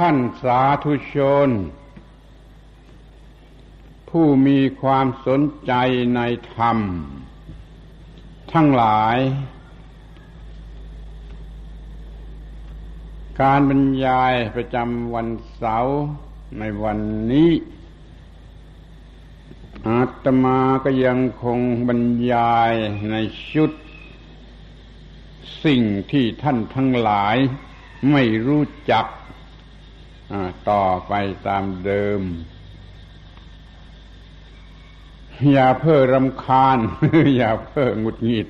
ท่านสาธุชน ผู้มีความสนใจในธรรม ทั้งหลาย การบรรยายประจำวันเสาร์ในวันนี้ อาตมาก็ยังคงบรรยายในชุด สิ่งที่ท่านทั้งหลายไม่รู้จัก ต่อไปตามเดิม อย่าเพ้อรำคาญ อย่าเพ้อหงุดหงิด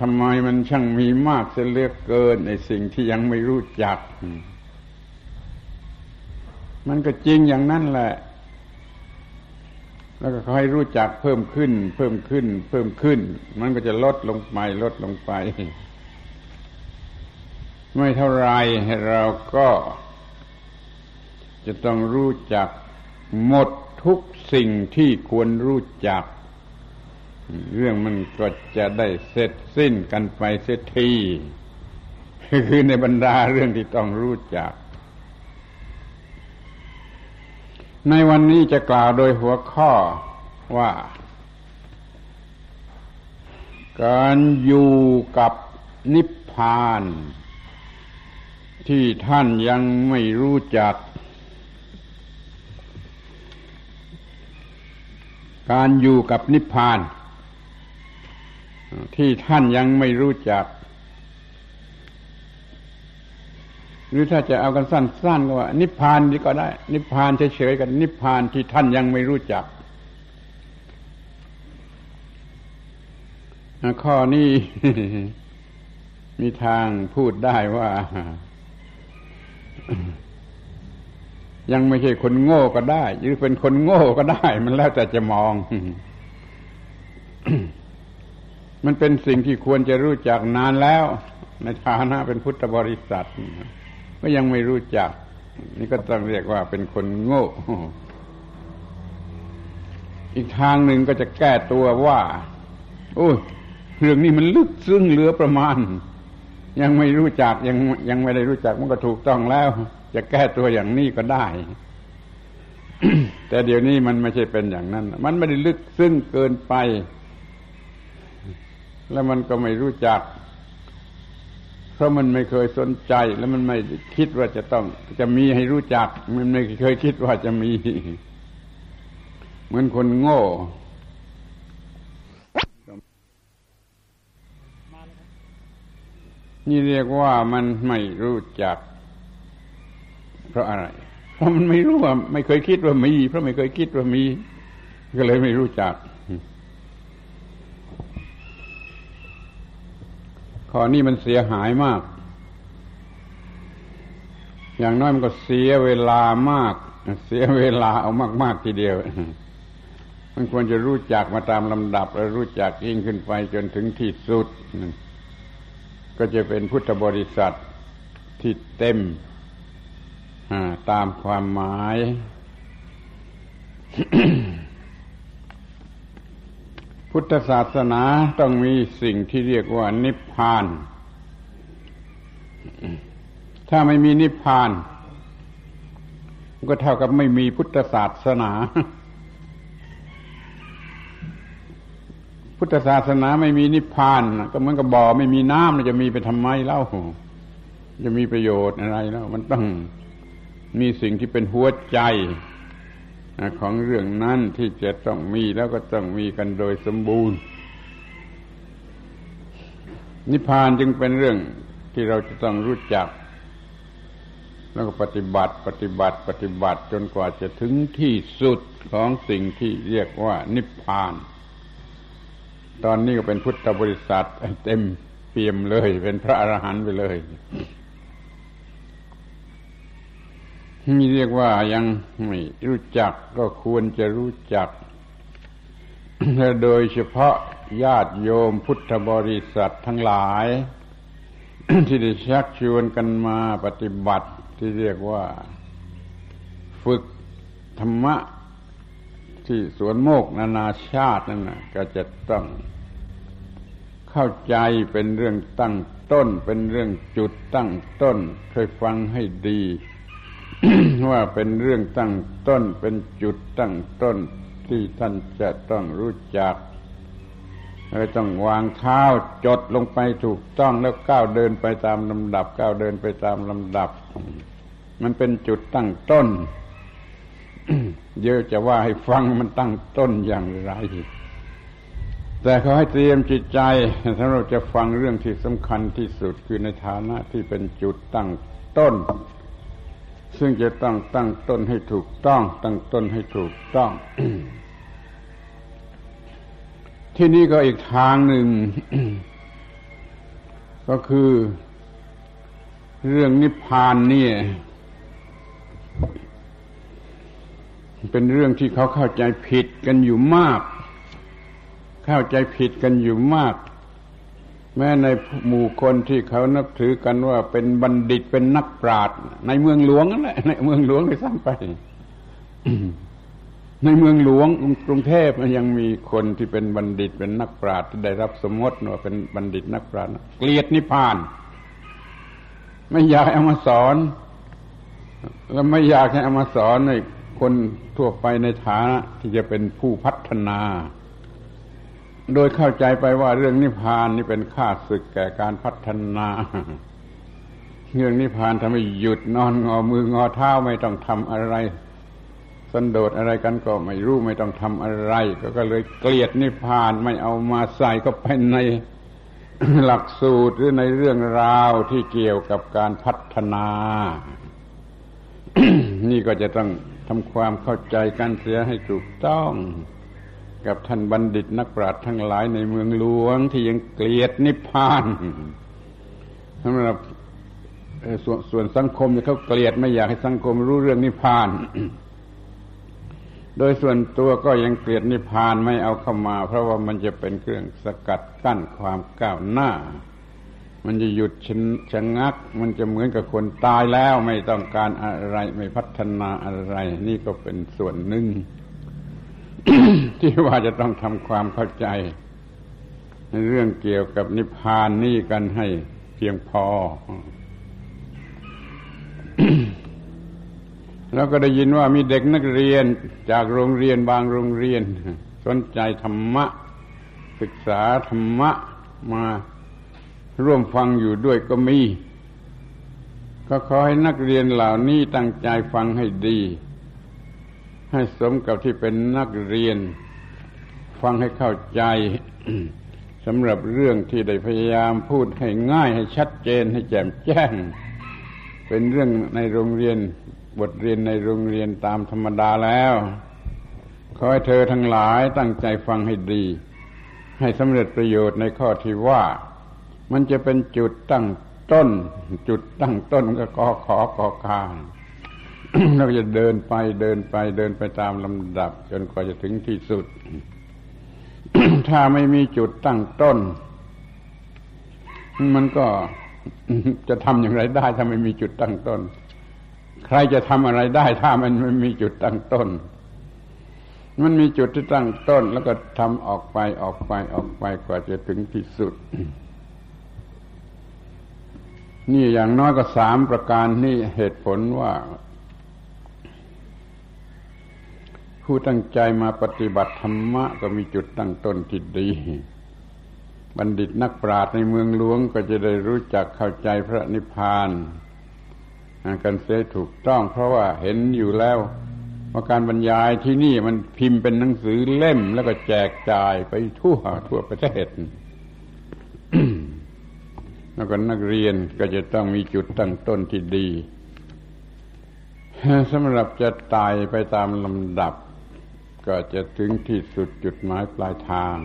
ทำไมมันช่างมีมากเสียเลือกเกินในสิ่งที่ยังไม่รู้จัก มันก็จริงอย่างนั้นแหละ แล้วก็ค่อยรู้จักเพิ่มขึ้น เพิ่มขึ้น เพิ่มขึ้น มันก็จะลดลงไปลดลงไป ไม่เท่าไรเราก็ จะต้องรู้จักหมดทุกสิ่งที่ควรรู้จัก เรื่องมันก็จะได้เสร็จสิ้นกันไปเสียทีคือในบรรดาเรื่องที่ต้องรู้จัก ในวันนี้จะกล่าวโดยหัวข้อว่า การอยู่กับนิพพาน ที่ท่านยังไม่รู้จัก การอยู่กับนิพพาน ที่ท่านยังไม่รู้จัก หรือถ้าจะเอากันสั้นๆก็ว่า นิพพานนี่ก็ได้ นิพพานเฉยๆกันนิพพานที่ท่านยังไม่รู้จัก ข้อนี้มีทางพูดได้ว่า ยังไม่ใช่คนโง่ก็ได้ หรือเป็นคนโง่ก็ได้ มันแล้วแต่จะมอง มันเป็นสิ่งที่ควรจะรู้จักนานแล้ว ในฐานะเป็นพุทธบริษัทก็ยังไม่รู้จัก นี่ก็ต้องเรียกว่าเป็นคนโง่ อีกทางหนึ่งก็จะแก้ตัวว่าโอ้เรื่องนี้มันลึกซึ้งเหลือประมาณ ยังไม่รู้จักยังยังไม่ได้รู้จักมันก็ถูกต้องแล้ว จะแก้ตัวอย่างนี้ก็ได้ แต่เดี๋ยวนี้มันไม่ใช่เป็นอย่างนั้น มันไม่ได้ลึกซึ้งเกินไป แล้วมันก็ไม่รู้จัก เพราะมันไม่เคยสนใจ แล้วมันไม่คิดว่าจะต้อง จะมีให้รู้จัก มันไม่เคยคิดว่าจะมี เหมือนคนโง่นี่เรียกว่ามันไม่รู้จัก เพราะอะไร เพราะมันไม่รู้ว่า ไม่เคยคิดว่ามี เพราะไม่เคยคิดว่ามี ก็เลยไม่รู้จัก ข้อนี้มันเสียหายมาก อย่างน้อยมันก็เสียเวลามาก เสียเวลาเอามาก ๆ ทีเดียว มันควรจะรู้จักมาตามลำดับ แล้วรู้จักยิ่งขึ้นไปจนถึงที่สุด ก็จะเป็นพุทธบริษัทที่เต็ม ตามความหมาย พุทธศาสนาต้องมีสิ่งที่เรียกว่านิพพาน ถ้าไม่มีนิพพาน ก็เท่ากับไม่มีพุทธศาสนา พุทธศาสนาไม่มีนิพพาน ก็เหมือนกับบ่อไม่มีน้ำจะมีไปทำไมเล่าจะมีประโยชน์อะไรแล้วมันต้อง มีสิ่งที่เป็นหัวใจของเรื่องนั้นที่จะต้องมีแล้วก็ต้องมีกันโดยสมบูรณ์ นิพพานจึงเป็นเรื่องที่เราจะต้องรู้จัก แล้วก็ปฏิบัติปฏิบัติปฏิบัติจนกว่าจะถึงที่สุดของสิ่งที่เรียกว่านิพพาน ตอนนี้ก็เป็นพุทธบริษัทเต็มเปี่ยมเลย เป็นพระอรหันต์ไปเลย นี่เรียกว่ายังไม่รู้จักก็ควรจะรู้จัก โดยเฉพาะญาติโยมพุทธบริษัททั้งหลาย ที่ได้ชักชวนกันมาปฏิบัติที่เรียกว่า ฝึกธรรมะที่สวนโมกนานาชาตินั่นนะก็จะต้องเข้าใจเป็นเรื่องตั้งต้น เป็นเรื่องจุดตั้งต้นเคยฟังให้ดี ว่าเป็นเรื่องตั้งต้นเป็นจุดตั้งต้นที่ท่านจะต้องรู้จักเลยต้องวางเท้าจดลงไปถูกต้องแล้วก้าวเดินไปตามลำดับก้าวเดินไปตามลำดับ มันเป็นจุดตั้งต้น เยอะจะว่าให้ฟังมันตั้งต้นอย่างไร แต่เขาให้เตรียมจิตใจถ้าเราจะฟังเรื่องที่สำคัญที่สุดคือในฐานะที่เป็นจุดตั้งต้น ซึ่งจะต้องตั้งต้นให้ถูกต้อง ตั้งต้นให้ถูกต้อง ที่นี่ก็อีกทางหนึ่ง ก็คือ เรื่องนิพพานเนี่ยเป็นเรื่องที่เขาเข้าใจผิดกันอยู่มาก เข้าใจผิดกันอยู่มาก แม้ในหมู่คนที่เขานับถือกันว่าเป็นบัณฑิตเป็นนักปราชญ์ในเมืองหลวงนั่นแหละในเมืองหลวงไปซ้ำไป ในเมืองหลวงกรุงเทพมันยังมีคนที่เป็นบัณฑิตเป็นนักปราชญ์ที่ได้รับสมมติว่าเป็นบัณฑิตนักปราชญ์เกลียดนิพพาน ไม่อยากเอามาสอน แล้วไม่อยากให้เอามาสอนในคนทั่วไปในฐานะที่จะเป็นผู้พัฒนา โดยเข้าใจไปว่าเรื่องนิพพานนี่เป็นค่าศึกแก่การพัฒนา เรื่องนิพพานทำให้หยุดนอนงอมืองอเท้าไม่ต้องทำอะไร สันโดษอะไรกันก็ไม่รู้ไม่ต้องทำอะไร ก็ก็เลยเกลียดนิพพานไม่เอามาใส่ก็ไปในหลักสูตรหรือในเรื่องราวที่เกี่ยวกับการพัฒนา นี่ก็จะต้องทำความเข้าใจกันเสียให้ถูกต้อง กับท่านบัณฑิตนักปราชญ์ทั้งหลายในเมืองหลวงที่ยังเกลียดนิพพานสำหรับส่วนส่วนสังคมเนี่ยเขาเกลียดไม่อยากให้สังคมรู้เรื่องนิพพาน โดยส่วนตัวก็ยังเกลียดนิพพานไม่เอาเข้ามา เพราะว่ามันจะเป็นเครื่องสกัดกั้นความก้าวหน้า มันจะหยุดชชะงัก มันจะเหมือนกับคนตายแล้วไม่ต้องการอะไรไม่พัฒนาอะไร นี่ก็เป็นส่วนหนึ่ง ที่ว่าจะต้องทำความเข้าใจ ในเรื่องเกี่ยวกับนิพพานนี่กันให้เพียงพอ แล้วก็ได้ยินว่ามีเด็กนักเรียนจากโรงเรียนบางโรงเรียน สนใจธรรมะ ศึกษาธรรมะมาร่วมฟังอยู่ด้วยก็มี ก็ขอให้นักเรียนเหล่านี้ตั้งใจฟังให้ดี ให้สมกับที่เป็นนักเรียน ฟังให้เข้าใจสำหรับเรื่องที่ได้พยายามพูดให้ง่ายให้ชัดเจนให้แจ่มแจ้ง เป็นเรื่องในโรงเรียนบทเรียนในโรงเรียนตามธรรมดาแล้วขอให้เธอทั้งหลายตั้งใจฟังให้ดี ให้สำเร็จประโยชน์ในข้อที่ว่า มันจะเป็นจุดตั้งต้น จุดตั้งต้นก็กอขอกอคาง เราจะเดินไปเดินไปเดินไปตามลำดับ จนกว่าจะถึงที่สุด ถ้าไม่มีจุดตั้งต้น มันก็จะทำอย่างไรได้ ถ้าไม่มีจุดตั้งต้น ใครจะทำอะไรได้ ถ้ามันไม่มีจุดตั้งต้น มันมีจุดที่ตั้งต้น แล้วก็ทำออกไปออกไปออกไปกว่าจะถึงที่สุดนี่อย่างน้อยก็สามประการนี่เหตุผลว่า ผู้ตั้งใจมาปฏิบัติธรรมะก็มีจุดตั้งต้นที่ดี บัณฑิตนักปราชญ์ในเมืองหลวงก็จะได้รู้จักเข้าใจพระนิพพานกันเสียถูกต้อง เพราะว่าเห็นอยู่แล้วว่าการบรรยายที่นี่มันพิมพ์เป็นหนังสือเล่มแล้วก็แจกจ่ายไปทั่วทั่วประเทศแล้วก็นักเรียนก็จะต้องมีจุดตั้งต้นที่ดีสำหรับจะตายไปตามลำดับ ก็จะถึงที่สุดจุดหมายปลายทาง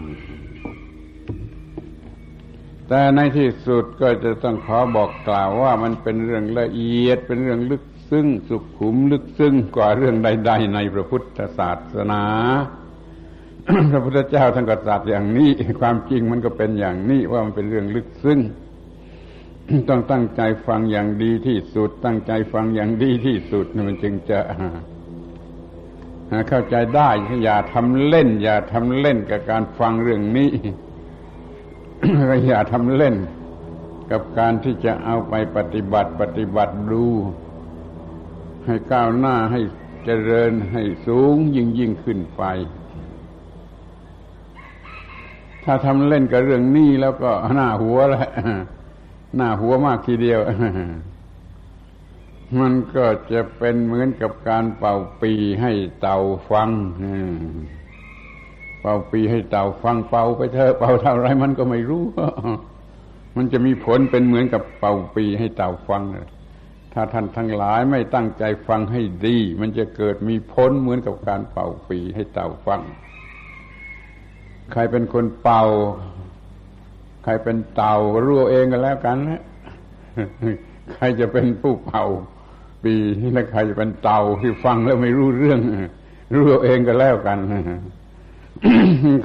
แต่ในที่สุดก็จะต้องขอบอกกล่าวว่ามันเป็นเรื่องละเอียดเป็นเรื่องลึกซึ้งสุขขุมลึกซึ้งกว่าเรื่องใด ๆ ในพระพุทธศาสนา พระพุทธเจ้าท่านก็ตรัสอย่างนี้ ความจริงมันก็เป็นอย่างนี้ว่ามันเป็นเรื่องลึกซึ้งต้องตั้งใจฟังอย่างดีที่สุด ตั้งใจฟังอย่างดีที่สุดมันจึงจะ เข้าใจได้อย่าทำเล่น อย่าทำเล่นกับการฟังเรื่องนี้อย่าทำเล่น กับการที่จะเอาไปปฏิบัติปฏิบัติดู ให้ก้าวหน้าให้เจริญให้สูงยิ่งยิ่งขึ้นไป ถ้าทำเล่นกับเรื่องนี้แล้วก็หน้าหัวแล้วหน้าหัวมากทีเดียว มันก็จะเป็นเหมือนกับการเป่าปีให้เต่าฟังเป่าปีให้เต่าฟังเป่าไปเถอะเป่าเท่าไรมันก็ไม่รู้ มันจะมีผลเป็นเหมือนกับเป่าปีให้เต่าฟังถ้าท่านทั้งหลายไม่ตั้งใจฟังให้ดี มันจะเกิดมีผลเหมือนกับการเป่าปีให้เต่าฟัง ใครเป็นคนเป่า ใครเป็นเต่ารู้เองกันแล้วกันนะใครจะเป็นผู้เป่า ปีและใครจะเป็นเต่าที่ฟังแล้วไม่รู้เรื่อง รู้เองก็แล้วกัน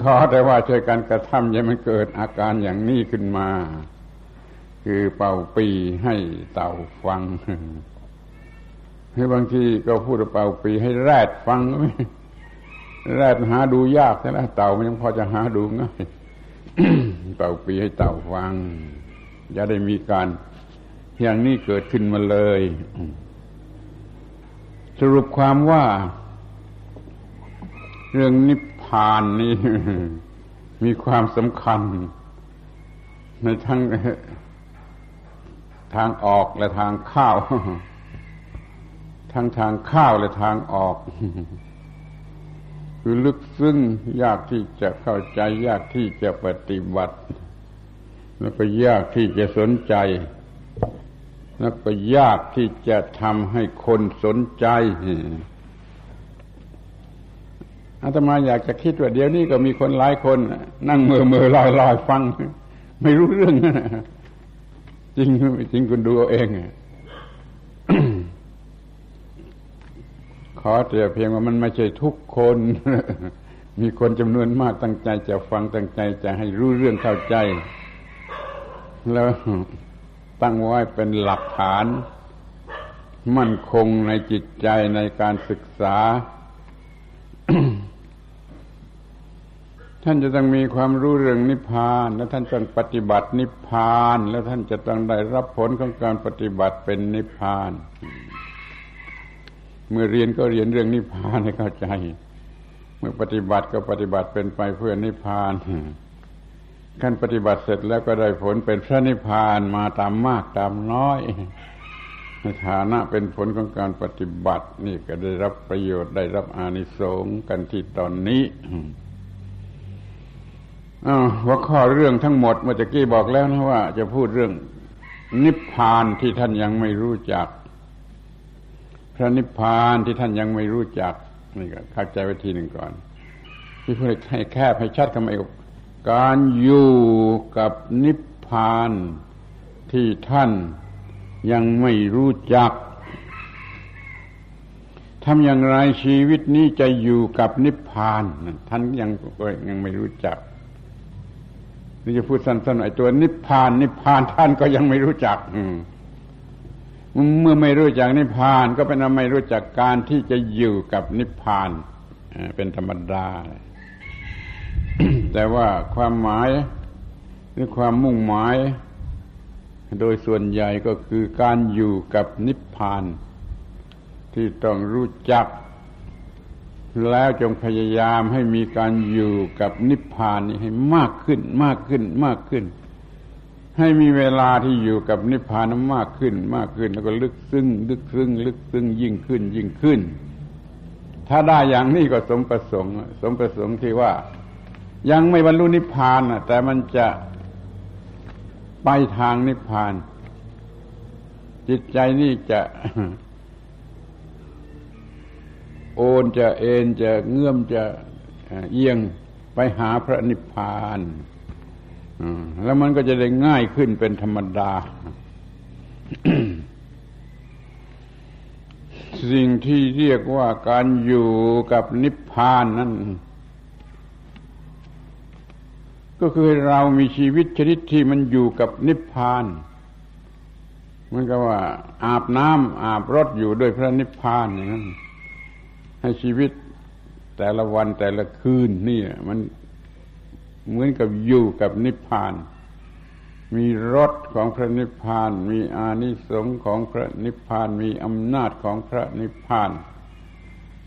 ขอแต่ว่าช่วยกันกระทำอย่ามันเกิดอาการอย่างนี้ขึ้นมา คือเป่าปีให้เต่าฟังให้บางทีก็พูดเป่าปีให้แรดฟังแรดหาดูยากแต่ละเต่ามันยังพอจะหาดูง่ายเป่าปีให้เต่าฟัง อย่าได้มีการ อย่างนี้เกิดขึ้นมาเลย สรุปความว่า เรื่องนิพพานนี้มีความสำคัญ ในทั้งทางออกและทางเข้าทั้งทางเข้าและทางออก คือลึกซึ้งยากที่จะเข้าใจ ยากที่จะปฏิบัติ แล้วก็ยากที่จะสนใจ แล้วก็ยากที่จะทำให้คนสนใจอาตมาอยากจะคิดว่าเดี๋ยวนี้ก็มีคนหลายคน นั่งเมื่อเมื่อลอยลอยฟัง ไม่รู้เรื่องจริงจริงคุณดูเอาเองขอแต่เพียงว่ามันไม่ใช่ทุกคน มีคนจำนวนมากตั้งใจจะฟังตั้งใจจะให้รู้เรื่องเข้าใจ แล้ว ตั้งไว้เป็นหลักฐาน มั่นคงในจิตใจในการศึกษา ท่านจะต้องมีความรู้เรื่องนิพพาน และท่านต้องปฏิบัตินิพพาน แล้วท่านจะต้องได้รับผลของการปฏิบัติเป็นนิพพาน เมื่อเรียนก็เรียนเรื่องนิพพานให้เข้าใจ เมื่อปฏิบัติก็ปฏิบัติเป็นไปเพื่อนิพพาน ขั้นปฏิบัติเสร็จแล้วก็ได้ผลเป็นพระนิพพานมาตามมากตามน้อยในฐานะเป็นผลของการปฏิบัติ นี่ก็ได้รับประโยชน์ได้รับอานิสงส์กันที่ตอนนี้หัวข้อเรื่องทั้งหมดเมื่อกี้บอกแล้วนะว่า จะพูดเรื่องนิพพานที่ท่านยังไม่รู้จัก พระนิพพานที่ท่านยังไม่รู้จักนี่ก็เข้าใจไว้ทีหนึ่งก่อนที่พื่อให้แคบให้ชัดเข้ามาอี การอยู่กับนิพพานที่ท่านยังไม่รู้จักทำอย่างไรชีวิตนี้จะอยู่กับนิพพานท่านยังยังไม่รู้จักนี่จะพูดสั้นๆไอ้ตัวนิพพาน นิพพานท่านก็ยังไม่รู้จักเมื่อไม่รู้จักนิพพาน ก็เป็นไม่รู้จักการที่จะอยู่กับนิพพานเป็นธรรมดา แต่ว่าความหมายหรือความมุ่งหมาย โดยส่วนใหญ่ก็คือการอยู่กับนิพพาน ที่ต้องรู้จัก แล้วจงพยายามให้มีการอยู่กับนิพพานนี้ให้มากขึ้น มากขึ้น มากขึ้น ให้มีเวลาที่อยู่กับนิพพานนั้นมากขึ้น มากขึ้น แล้วก็ลึกซึ้งลึกซึ้งลึกซึ้งยิ่งขึ้นยิ่งขึ้น ถ้าได้อย่างนี้ก็สมประสงค์ สมประสงค์ที่ว่า ยังไม่บรรลุนิพพานแต่มันจะไปทางนิพพาน จิตใจนี่จะโอนจะเอ็นจะเงื่อมจะเอียงไปหาพระนิพพานแล้วมันก็จะได้ง่ายขึ้นเป็นธรรมดา สิ่งที่เรียกว่าการอยู่กับนิพพานนั้น ก็คือเรามีชีวิตชนิดที่มันอยู่กับนิพพานมันก็ว่าอาบน้ำอาบรถอยู่ด้วยพระนิพพานอย่างนั้นให้ชีวิตแต่ละวันแต่ละคืนนี่มันเหมือนกับอยู่กับนิพพาน มีรสของพระนิพพาน มีอานิสงส์ของพระนิพพาน มีอำนาจของพระนิพพาน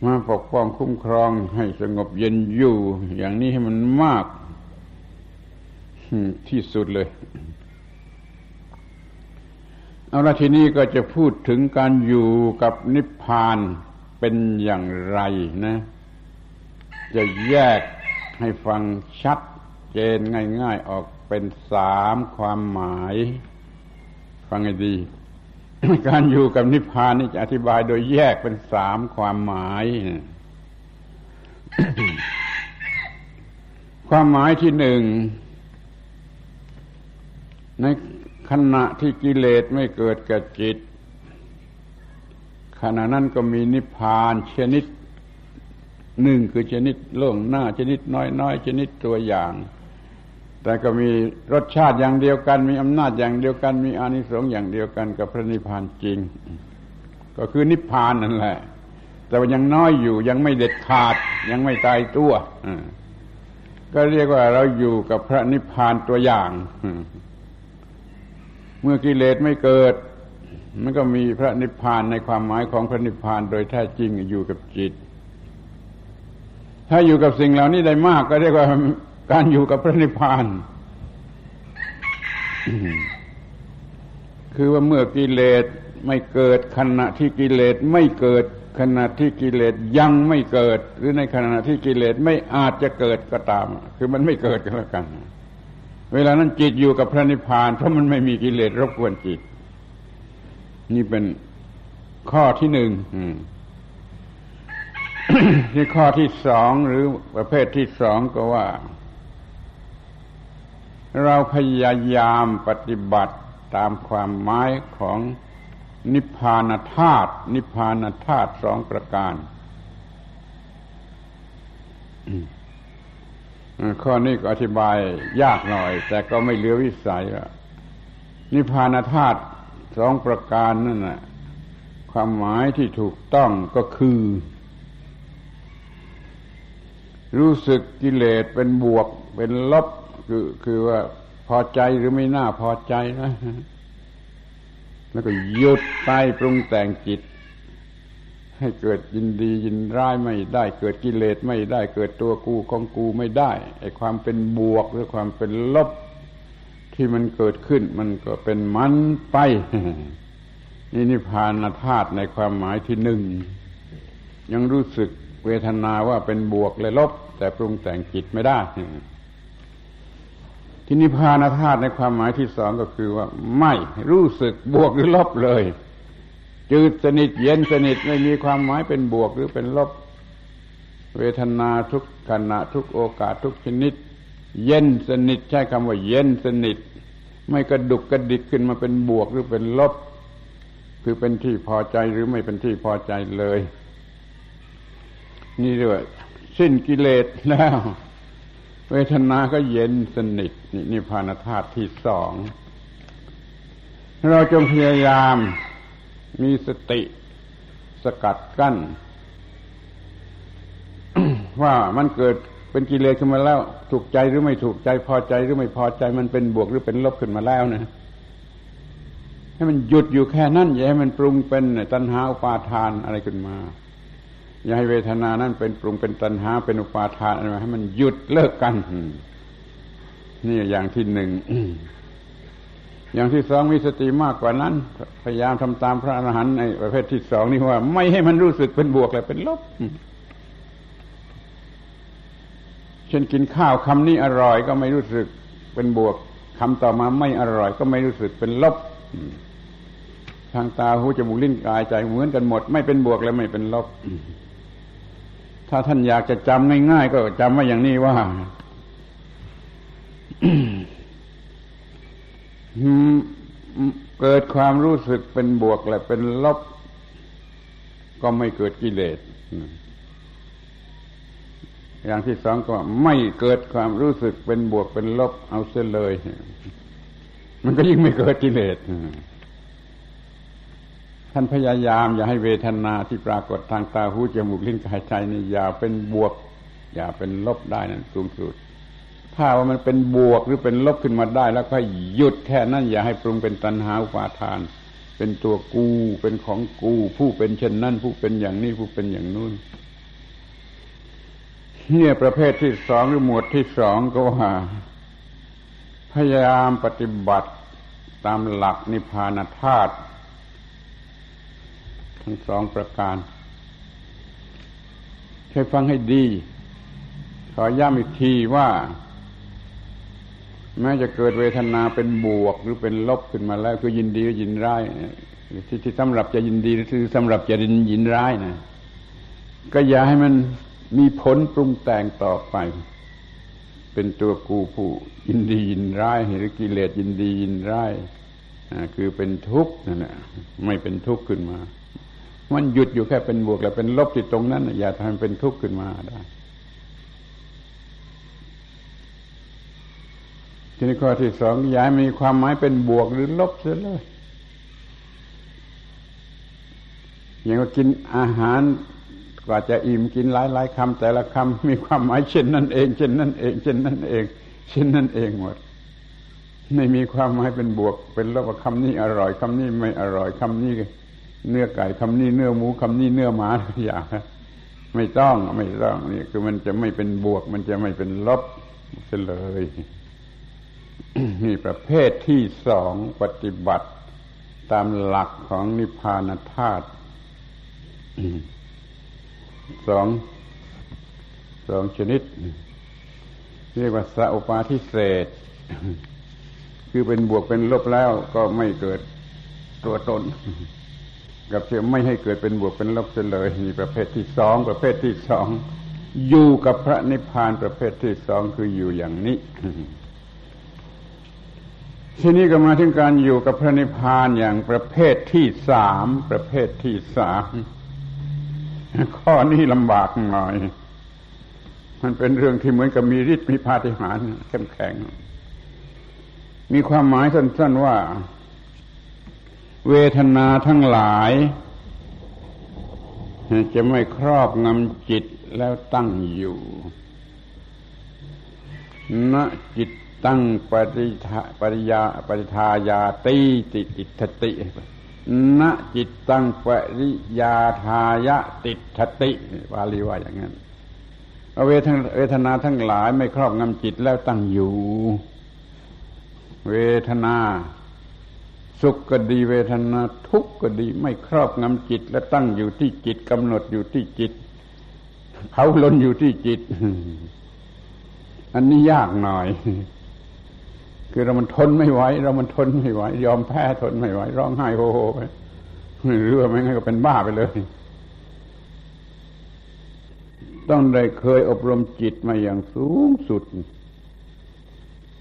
มาปกป้องคุ้มครองให้สงบเย็นอยู่ อย่างนี้ให้มันมาก ที่สุดเลย เอาละทีนี้ก็จะพูดถึงการอยู่กับนิพพานเป็นอย่างไรนะ จะแยกให้ฟังชัดเจนง่าย ๆออกเป็นสามความหมาย ฟังให้ดี การอยู่กับนิพพานนี่จะอธิบายโดยแยกเป็นสามความหมายความหมายที่หนึ่ง ในขณะที่กิเลสไม่เกิดกับจิต ขณะนั้นก็มีนิพพานชนิดหนึ่งคือชนิดล่วงหน้าชนิดน้อยๆชนิดตัวอย่าง แต่ก็มีรสชาติอย่างเดียวกัน มีอำนาจอย่างเดียวกัน มีอานิสงส์อย่างเดียวกันกับพระนิพพานจริง ก็คือนิพพานนั่นแหละ แต่ว่ายังน้อยอยู่ยังไม่เด็ดขาด ยังไม่ตายตัวก็เรียกว่าเราอยู่กับพระนิพพานตัวอย่าง เมื่อกิเลสไม่เกิด มันก็มีพระนิพพานในความหมายของพระนิพพานโดยแท้จริงอยู่กับจิต ถ้าอยู่กับสิ่งเหล่านี้ได้มากก็เรียกว่าการอยู่กับพระนิพพาน คือว่าเมื่อกิเลสไม่เกิดขณะที่กิเลสไม่เกิดขณะที่กิเลสยังไม่เกิด หรือในขณะที่กิเลสไม่อาจจะเกิดก็ตาม คือมันไม่เกิดกันแล้วกัน เวลานั้นจิตอยู่กับพระนิพพาน เพราะมันไม่มีกิเลสรบกวนจิต นี่เป็นข้อที่หนึ่งที่ข้อที่สองหรือประเภทที่สองก็ว่า เราพยายามปฏิบัติตามความหมายของนิพพานธาตุนิพพานธาตุสองประการ ข้อนี้ก็อธิบายยากหน่อย แต่ก็ไม่เหลือวิสัยนิพพานธาตุสองประการนั่นแหละความหมายที่ถูกต้องก็คือ รู้สึกกิเลสเป็นบวก เป็นลบคือคือว่าพอใจหรือไม่น่าพอใจนะ แล้วก็หยุดไปปรุงแต่งจิต ให้เกิดยินดียินร้ายไม่ได้ เกิดกิเลสไม่ได้ เกิดตัวกูของกูไม่ได้ไอ้ความเป็นบวกหรือความเป็นลบ ที่มันเกิดขึ้น มันก็เป็นมันไป นี่นิพพานธาตุในความหมายที่หนึ่งยังรู้สึกเวทนาว่าเป็นบวกและลบ แต่ปรุงแต่งจิตไม่ได้ที่นิพพานธาตุในความหมายที่สองก็คือว่า ไม่รู้สึกบวกหรือลบเลย จืดสนิทเย็นสนิทไม่มีความหมายเป็นบวกหรือเป็นลบ เวทนาทุกขณะทุกโอกาสทุกชนิด เย็นสนิทใช้คำว่าเย็นสนิท ไม่กระดุกกระดิกขึ้นมาเป็นบวกหรือเป็นลบ คือเป็นที่พอใจหรือไม่เป็นที่พอใจเลย นี่ด้วยสิ้นกิเลสแล้ว เวทนาก็เย็นสนิทนี่นิพพานธาตุที่สองเราจงพยายาม มีสติสกัดกั้น ว่ามันเกิดเป็นกิเลสขึ้นมาแล้ว ถูกใจหรือไม่ถูกใจพอใจหรือไม่พอใจมันเป็นบวกหรือเป็นลบขึ้นมาแล้วนะให้มันหยุดอยู่แค่นั้นอย่าให้มันปรุงเป็นตัณหาอุปาทานอะไรขึ้นมา อย่าให้เวทนานั้นเป็นปรุงเป็นตัณหาเป็นอุปาทานอะไรให้มันหยุดเลิกกัน นี่อย่างที่หนึ่ง อย่างที่สองมีสติมากกว่านั้น พยายามทำตามพระอรหันต์ในประเภทที่สองนี่ว่า ไม่ให้มันรู้สึกเป็นบวกเลยเป็นลบเช่นกินข้าวคำนี้อร่อย ก็ไม่รู้สึกเป็นบวกคำต่อมาไม่อร่อย ก็ไม่รู้สึกเป็นลบทางตาหูจมูกลิ้นกายใจเหมือนกันหมด ไม่เป็นบวกและไม่เป็นลบ ถ้าท่านอยากจะจำง่ายๆก็จำว่าอย่างนี้ว่า เกิดความรู้สึกเป็นบวกและเป็นลบ ก็ไม่เกิดกิเลสอย่างที่สองก็ไม่เกิดความรู้สึกเป็นบวกเป็นลบเอาเสียเลย มันก็ยิ่งไม่เกิดกิเลสท่านพยายามอย่าให้เวทนาที่ปรากฏทางตาหูจมูกลิ้นกายใจนี่อย่าเป็นบวก อย่าเป็นลบได้นั่นสูงสุด ถ้าว่ามันเป็นบวกหรือเป็นลบขึ้นมาได้ แล้วก็หยุดแค่นั้นอย่าให้ปรุงเป็นตัณหาอุปาทาน เป็นตัวกูเป็นของกู ผู้เป็นเช่นนั้นผู้เป็นอย่างนี้ผู้เป็นอย่างนู้นเนี่ยประเภทที่สองหรือหมวดที่สองก็ว่า พยายามปฏิบัติตามหลักนิพพานธาตุทั้งสองประการช่วยฟังให้ดี ขอย้ำอีกทีว่า แม้จะเกิดเวทนาเป็นบวกหรือเป็นลบขึ้นมาแล้วคือยินดีหรือยินร้ายที่ที่สำหรับจะยินดีหรือสำหรับจะยินร้ายนะก็อย่าให้มันมีผลปรุงแต่งต่อไป เป็นตัวกูผู้ยินดียินร้ายหรือกิเลสยินดียินร้ายคือเป็นทุกข์นั่นแหละไม่เป็นทุกข์ขึ้นมา มันหยุดอยู่แค่เป็นบวกแล้วเป็นลบที่ตรงนั้น อย่าทำเป็นทุกข์ขึ้นมาได้ ทีนี้ข้อที่สองย้ายมีความหมายเป็นบวกหรือลบเสียเลยอย่างว่ากินอาหารกว่าจะอิ่มกินหลายหลายคำแต่ละคำมีความหมายเช่นนั่นเอง เช่นนั่นเองเช่นนั่นเองเช่นนั่นเองหมดไม่มีความหมายเป็นบวก เป็นลบคำนี้อร่อยคำนี้ไม่อร่อยคำนี้เนื้อไก่คำนี้เนื้อหมูคำนี้เนื้อหมาทุกอย่างไม่ต้องไม่ต้องนี่คือมันจะไม่เป็นบวก มันจะไม่เป็นลบเลย นี่ประเภทที่สองปฏิบัติตามหลักของนิพพานธาตุสองสองชนิด เรียกว่าสัพปาทิเศษ คือเป็นบวกเป็นลบแล้วก็ไม่เกิดตัวตน กับเชื่อไม่ให้เกิดเป็นบวกเป็นลบเลยนี่ประเภทที่สองประเภทที่สองอยู่กับพระนิพพานประเภทที่สองคืออยู่อย่างนี้ ทีนี้ก็มาถึงการอยู่กับพระนิพพานอย่างประเภทที่สามประเภทที่สามข้อนี้ลำบากหน่อย มันเป็นเรื่องที่เหมือนกับมีฤทธิ์มีพาฏิหาริย์เข้มแข็ง มีความหมายสั้น ๆว่า เวทนาทั้งหลาย จะไม่ครอบงำจิตแล้วตั้งอยู่ณจิต ตั้งปริปริยาปริทายาตีติติทติณจิตตั้งปริยาทายะติทติบาลีว่าอย่างนั้นเวทเวทนาทั้งหลายไม่ครอบงำจิตแล้วตั้งอยู่ เวทนา สุขก็ดีเวทนาทุกข์ก็ดี ไม่ครอบงำจิต และตั้งอยู่ที่จิตกำหนดอยู่ที่จิตเขาลนอยู่ที่จิต อันนี้ยากหน่อย คือเรามันทนไม่ไหวเรามันทนไม่ไหวยอมแพ้ทนไม่ไหวร้องไห้โฮโฮไปหรือว่าไม่งั้นก็เป็นบ้าไปเลย ต้องได้เคยอบรมจิตมาอย่างสูงสุด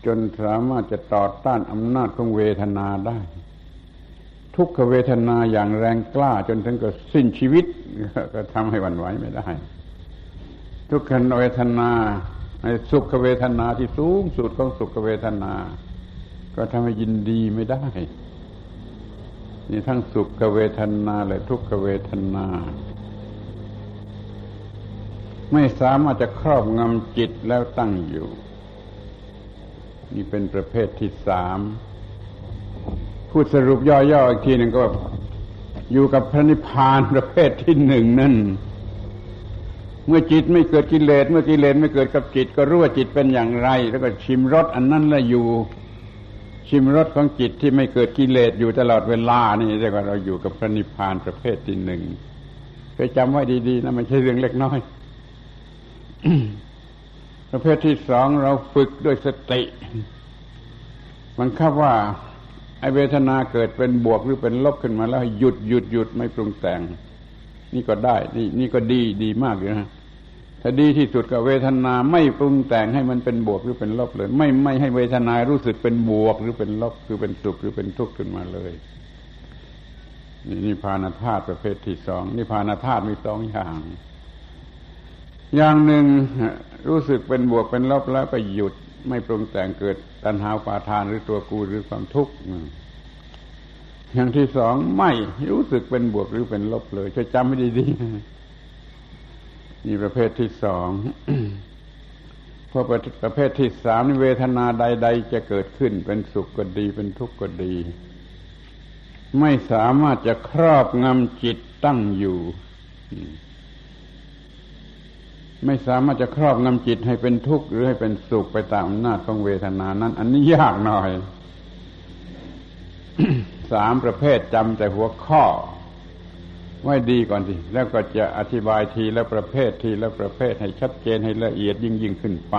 จนสามารถจะต่อต้านอำนาจของเวทนาได้ ทุกขเวทนาอย่างแรงกล้า จนถึงกับสิ้นชีวิต ก็ทำให้วันไหวไม่ได้ ทุกขเวทนา สุขเวทนาที่สูงสุดของสุขเวทนา ก็ทำให้ยินดีไม่ได้ นี่ทั้งสุขเวทนาและทุกขเวทนา ไม่สามารถจะครอบงำจิตแล้วตั้งอยู่ นี่เป็นประเภทที่สามพูดสรุปย่อๆอีกทีหนึ่งก็อยู่กับพระนิพพานประเภทที่หนึ่งนั่น เมื่อจิตไม่เกิดกิเลสเมื่อกิเลสไม่เกิดกับจิต ก็รู้ว่าจิตเป็นอย่างไร แล้วก็ชิมรสอันนั้นละอยู่ ชิมรสของจิตที่ไม่เกิดกิเลสอยู่ตลอดเวลานี่เรียกว่าเราอยู่กับพระนิพพานประเภทที่หนึ่งเคยจำไว้ดีๆนะไม่ใช่เรื่องเล็กน้อย ประเภทที่สองเราฝึกด้วยสติ มันคับว่าไอเวทนาเกิดเป็นบวกหรือเป็นลบขึ้นมาแล้วหยุดหยุดหยุดไม่ปรุงแต่ง นี่ก็ได้ นี่นี่ก็ดีดีมากเลยนะ ถ้าดีที่สุดกับเวทนาไม่ปรุงแต่งให้มันเป็นบวกหรือเป็นลบเลย ไม่ไม่ให้เวทนารู้สึกเป็นบวกหรือเป็นลบคือเป็นสุขหรือเป็นทุกข์ขึ้นมาเลยนี่นิพานธาตุประเภทที่สองนิพานธาตุมีสองอย่าง อย่างหนึ่งรู้สึกเป็นบวกเป็นลบแล้วก็หยุดไม่ปรุงแต่งเกิดตัณหาปาทานหรือตัวกูหรือความทุกข์อย่างที่สองไม่รู้สึกเป็นบวกหรือเป็นลบเลยช่วยจำไม่ดีๆ นี่ประเภทที่สองพอประเภทที่สามเวทนาใด ๆ จะเกิดขึ้น เป็นสุขก็ดี เป็นทุกข์ก็ดี ไม่สามารถจะครอบงำจิตตั้งอยู่ ไม่สามารถจะครอบงำจิตให้เป็นทุกข์หรือให้เป็นสุขไปตามอำนาจของเวทนานั้น อันนี้ยากหน่อยสามประเภทจำแต่หัวข้อ ไว้ดีก่อนสิแล้วก็จะอธิบายทีละประเภททีละประเภทให้ชัดเจนให้ละเอียดยิ่งยิ่งขึ้นไป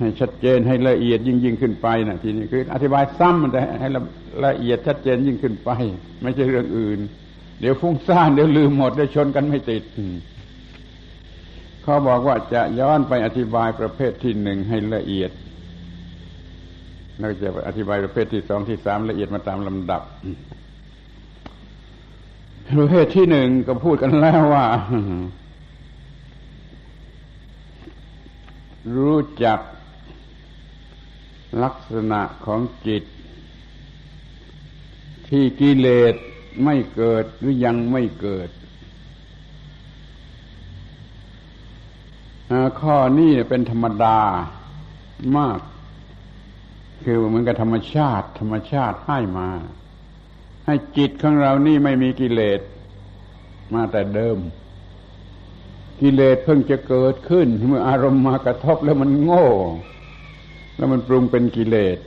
ให้ชัดเจนให้ละเอียดยิ่งยิ่งขึ้นไปนะทีนี้คือ อธิบายซ้ำแต่ให้ละละเอียดชัดเจนยิ่งขึ้นไป ไม่ใช่เรื่องอื่น เดี๋ยวฟุ้งซ่านเดี๋ยวลืมหมดเดี๋ยวชนกันไม่ติดเขาบอกว่าจะย้อนไปอธิบายประเภทที่หนึ่งให้ละเอียดแล้วจะอธิบายประเภทที่สองที่สามละเอียดมาตามลำดับ ประเภทที่หนึ่งก็พูดกันแล้วว่า รู้จักลักษณะของจิต ที่กิเลสไม่เกิดหรือยังไม่เกิด ข้อนี้เป็นธรรมดามาก คือเหมือนกับธรรมชาติ ธรรมชาติให้มา ให้จิตของเรานี่ไม่มีกิเลสมาแต่เดิม กิเลสเพิ่งจะเกิดขึ้น เมื่ออารมณ์มากระทบแล้วมันโง่ แล้วมันปรุงเป็นกิเลส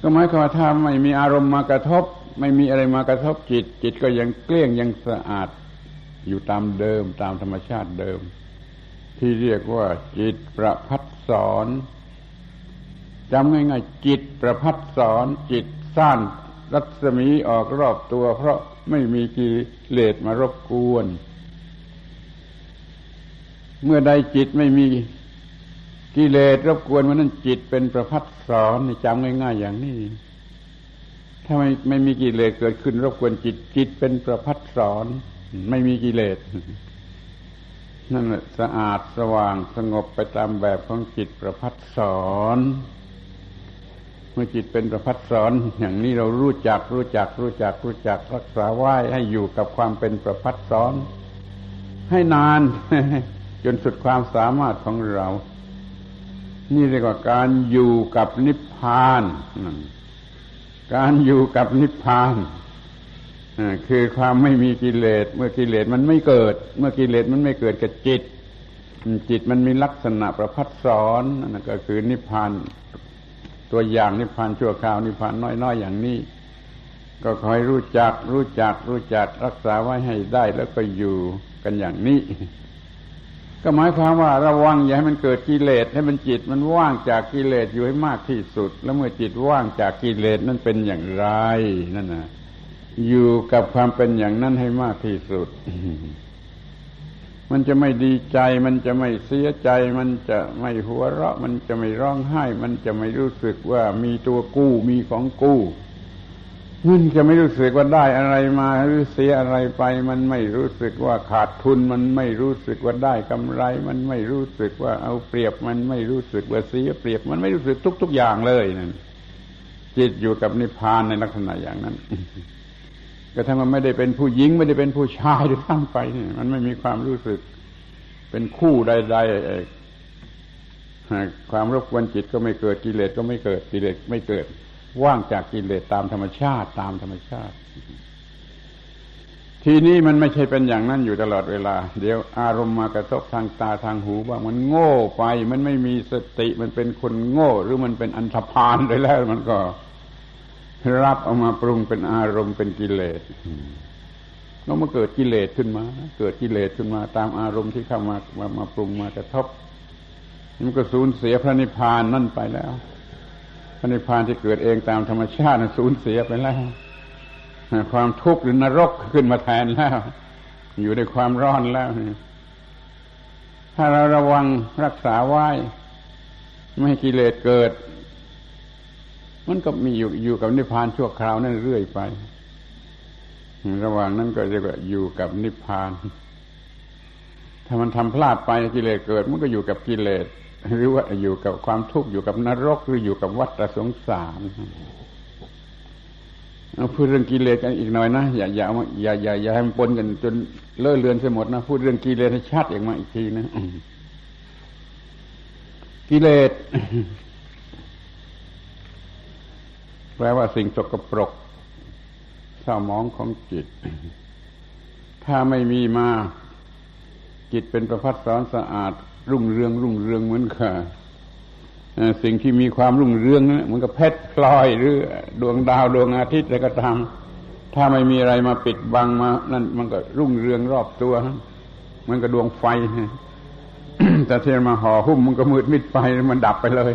ก็หมายความว่าถ้าไม่มีอารมณ์มากระทบ ไม่มีอะไรมากระทบจิต จิตก็ยังเกลี้ยงยังสะอาด อยู่ตามเดิม ตามธรรมชาติเดิม ที่เรียกว่า จิตประพัดสอนจำง่ายๆจิตประพัดสอนจิต สร้างรัศมีออกรอบตัว เพราะไม่มีกิเลสมารบกวน เมื่อใดจิตไม่มีกิเลสรบกวนมันนั้นจิตเป็นประพัดสอนจำง่าย ๆ อย่างนี้ ถ้าไม่ไม่มีกิเลสเกิดขึ้น รบกวนจิตจิตเป็นประพัดสอน ไม่มีกิเลสนั่นแหละสะอาดสว่างสงบไปตามแบบของจิตประพัดสอน เมื่อจิตเป็นประพัดสอนอย่างนี้เรารู้จักรู้จักรู้จักรู้จักรักษาไหว้ให้อยู่กับความเป็นประพัดสอน ให้นาน จนสุดความสามารถของเรา นี่เรียกว่าการอยู่กับนิพพานการอยู่กับนิพพานคือความไม่มีกิเลส เมื่อกิเลสมันไม่เกิด เมื่อกิเลสมันไม่เกิดกับจิต จิตมันมีลักษณะประพัดสอนนั่นก็คือนิพพาน ตัวอย่างนิพพานชั่วคราวนิพพานน้อยๆอย่างนี้ ก็คอยรู้จัก รู้จัก รู้จักรักษาไว้ให้ได้แล้วก็อยู่กันอย่างนี้ ก็หมายความว่าระวังอย่าให้มันเกิดกิเลสให้มันจิตมันว่างจากกิเลสอยู่ให้มากที่สุด แล้วเมื่อจิตว่างจากกิเลสนั้นเป็นอย่างไรนั่นนะอยู่กับความเป็นอย่างนั้นให้มากที่สุด มันจะไม่ดีใจ มันจะไม่เสียใจ มันจะไม่หัวเราะ มันจะไม่ร้องไห้ มันจะไม่รู้สึกว่ามีตัวกู้มีของกู้มันจะไม่รู้สึกว่าได้อะไรมาหรือเสียอะไรไป มันไม่รู้สึกว่าขาดทุน มันไม่รู้สึกว่าได้กำไร มันไม่รู้สึกว่าเอาเปรียบ มันไม่รู้สึกว่าเสียเปรียบ มันไม่รู้สึกทุก ๆอย่างเลยนั่นจิตอยู่กับนิพพานในลักษณะอย่างนั้น ก็ถ้ามันไม่ได้เป็นผู้หญิงไม่ได้เป็นผู้ชายด้วยซ้ำไปนี่มันไม่มีความรู้สึก เป็นคู่ใดๆความรบกวนจิตก็ไม่เกิดกิเลสก็ไม่เกิดกิเลสไม่เกิด ว่างจากกิเลสตามธรรมชาติตามธรรมชาติ ทีนี้มันไม่ใช่เป็นอย่างนั้นอยู่ตลอดเวลา เดี๋ยวอารมณ์มากระทบทางตาทางหูบ้างมันโง่ไป มันไม่มีสติมันเป็นคนโง่ หรือมันเป็นอันธพาลไปแล้วมันก็ รับเอามาปรุงเป็นอารมณ์เป็นกิเลสแล้วมาเกิดกิเลสขึ้นมา เกิดกิเลสขึ้นมา ตามอารมณ์ที่เข้ามามามาปรุงมากระทบมันก็สูญเสียพระนิพพานนั่นไปแล้ว พระนิพพานที่เกิดเองตามธรรมชาติสูญเสียไปแล้วความทุกข์หรือนรกขึ้นมาแทนแล้ว อยู่ในความร้อนแล้วถ้าเราระวังรักษาไว้ ไม่ให้กิเลสเกิด มันก็มีอยู่อยู่กับนิพพานชั่วคราวนั่นเรื่อยไประหว่างนั้นก็เรียกว่าอยู่กับนิพพาน ถ้ามันทำพลาดไปกิเลสเกิด มันก็อยู่กับกิเลสหรือว่าอยู่กับความทุกข์อยู่กับนรกหรืออยู่กับวัฏสงสารเอาพูดเรื่องกิเลสกันอีกหน่อยนะอย่าอย่าอย่าอย่าอย่าให้มันปนกันจนเลื่อเลือนไปหมดนะพูดเรื่องกิเลสให้ชัดอย่างมาอีกทีนะกิเลส แปลว่าสิ่งสกปรกเศร้ามองของจิต ถ้าไม่มีมา จิตเป็นประพัดสอนสะอาด รุ่งเรืองรุ่งเรืองเหมือนกับสิ่งที่มีความรุ่งเรืองเหมือนกับเพชรพลอยหรือ ดวงดาวดวงอาทิตย์อะไรก็ตามถ้าไม่มีอะไรมาปิดบังมา นั่นมันก็รุ่งเรืองรอบตัวมือนกับดวงไฟแต่ที่มาห่อหุ้มมันก็มืดมิดไปมันดับไปเลย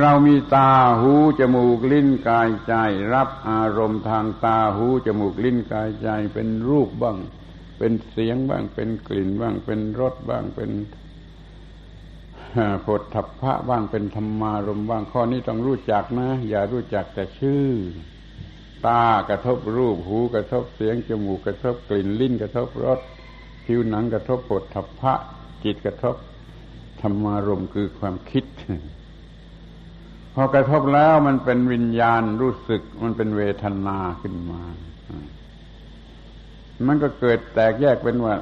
เรามีตาหูจมูกลิ้นกายใจ รับอารมณ์ทางตาหูจมูกลิ้นกายใจ เป็นรูปบ้าง เป็นเสียงบ้าง เป็นกลิ่นบ้าง เป็นรสบ้างเป็นผลทัพพะบ้างเป็นธรรมารมบ้างข้อนี้ต้องรู้จักนะ อย่ารู้จักแต่ชื่อ ตากระทบรูปหูกระทบเสียงจมูกกระทบกลิ่นลิ้นกระทบรสผิวหนังกระทบผลทัพพะจิตกระทบธรรมารมคือความคิด พอกระทบแล้วมันเป็นวิญญาณรู้สึกมันเป็นเวทนาขึ้นมา มันก็เกิดแตกแยกเป็นว่า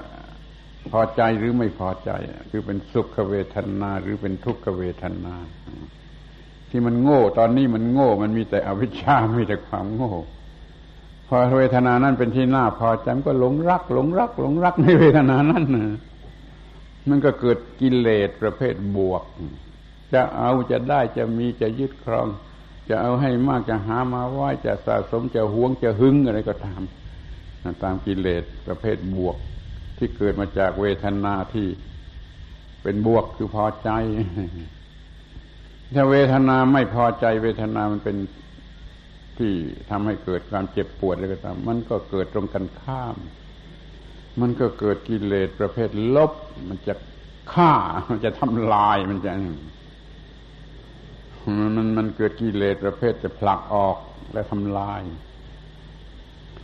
พอใจหรือไม่พอใจ คือเป็นสุขเวทนาหรือเป็นทุกขเวทนา ที่มันโง่ ตอนนี้มันโง่ มันมีแต่อวิชชามีแต่ความโง่ พอเวทนานั้นเป็นที่น่าพอใจมันก็หลงรัก หลงรัก หลงรักในเวทนานั้นมันก็เกิดกิเลสประเภทบวก จะเอาจะได้จะมีจะยึดครอง จะเอาให้มากจะหามาไหวจะสะสมจะหวงจะหึงอะไรก็ตาม ตามกิเลสประเภทบวก ที่เกิดมาจากเวทนาที่เป็นบวกคือพอใจ ถ้าเวทนาไม่พอใจเวทนามันเป็นที่ทำให้เกิดความเจ็บปวดอะไรก็ตาม มันก็เกิดตรงกันข้าม มันก็เกิดกิเลสประเภทลบ มันจะฆ่า มันจะทำลาย มันจะ มันมันเกิดกิเลสประเภทจะผลักออกและทำลาย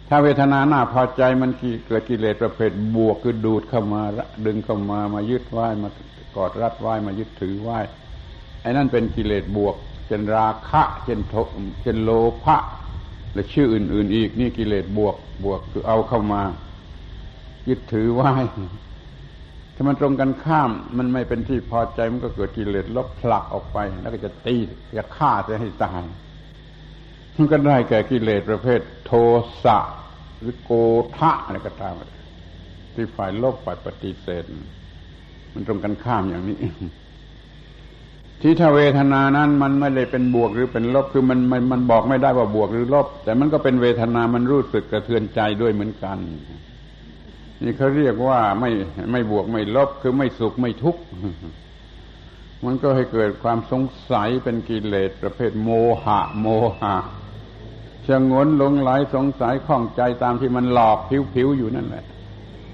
ถ้าเวทนาหน้าพอใจมันเกิดกิเลสประเภทบวกคือดูดเข้ามาดึงเข้ามามายึดไหวมากอดรัดไหวมายึดถือไหวไอ้นั่นเป็นกิเลสบวกเช่นราคะเช่นโทเช่นโลภะและชื่ออื่น ๆ อีกนี่กิเลสบวกบวกคือเอาเข้ามายึดถือไหว ถ้ามันตรงกันข้ามมันไม่เป็นที่พอใจมันก็เกิดกิเลสลบผลักออกไป แล้วก็จะตีจะฆ่าจะให้ตายมันก็ได้แก่กิเลสประเภท โทสะหรือโกทะอะไรก็ตามที่ฝ่ายลบฝ่ายปฏิเสธ มันตรงกันข้ามอย่างนี้ ที่ถ้าเวทนานั้นมันไม่ได้เป็นบวกหรือเป็นลบคือมันมันมันบอกไม่ได้ว่าบวกหรือลบ แต่มันก็เป็นเวทนามันรู้สึกกระเทือนใจด้วยเหมือนกัน นี่เขาเรียกว่าไม่ไม่บวกไม่ลบคือไม่สุขไม่ทุกข์มันก็ให้เกิดความสงสัยเป็นกิเลสประเภทโมหะ โมหะชะงนหลงไหลสงสัยข้องใจตามที่มันหลอกผิวๆอยู่นั่นแหละ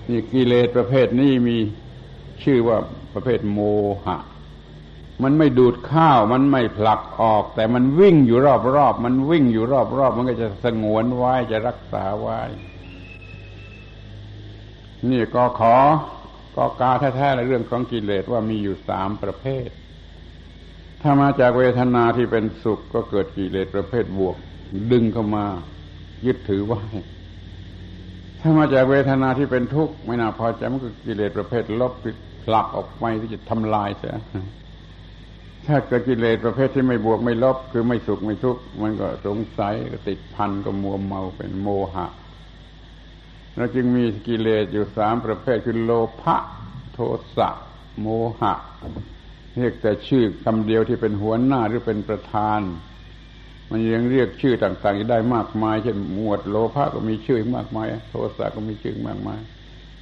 นี่กิเลสประเภทนี้มีชื่อว่าประเภทโมหะ มันไม่ดูดข้าว มันไม่ผลักออก แต่มันวิ่งอยู่รอบๆมันวิ่งอยู่รอบๆมันก็จะสงวนไว้จะรักษาไว้ นี่ก็ขอก็กาแท้ๆในเรื่องของกิเลสว่ามีอยู่สามประเภท ถ้ามาจากเวทนาที่เป็นสุขก็เกิดกิเลสประเภทบวก ดึงเข้ามายึดถือไว้ ถ้ามาจากเวทนาที่เป็นทุกข์ไม่น่าพอใจมันก็กิเลสประเภทลบผลักออกไปที่จะทำลายเสียถ้าเกิดกิเลสประเภทที่ไม่บวกไม่ลบ คือไม่สุขไม่ทุกข์มันก็สงสัยก็ติดพันก็มัวเมาเป็นโมหะ เราจึงมีกิเลสอยู่สามประเภทคือโลภะโทสะโมหะ เรียกแต่ชื่อคำเดียวที่เป็นหัวหน้าหรือเป็นประธาน มันยังเรียกชื่อต่างๆได้มากมาย เช่นหมวดโลภะก็มีชื่อมากมาย โทสะก็มีชื่อมากมาย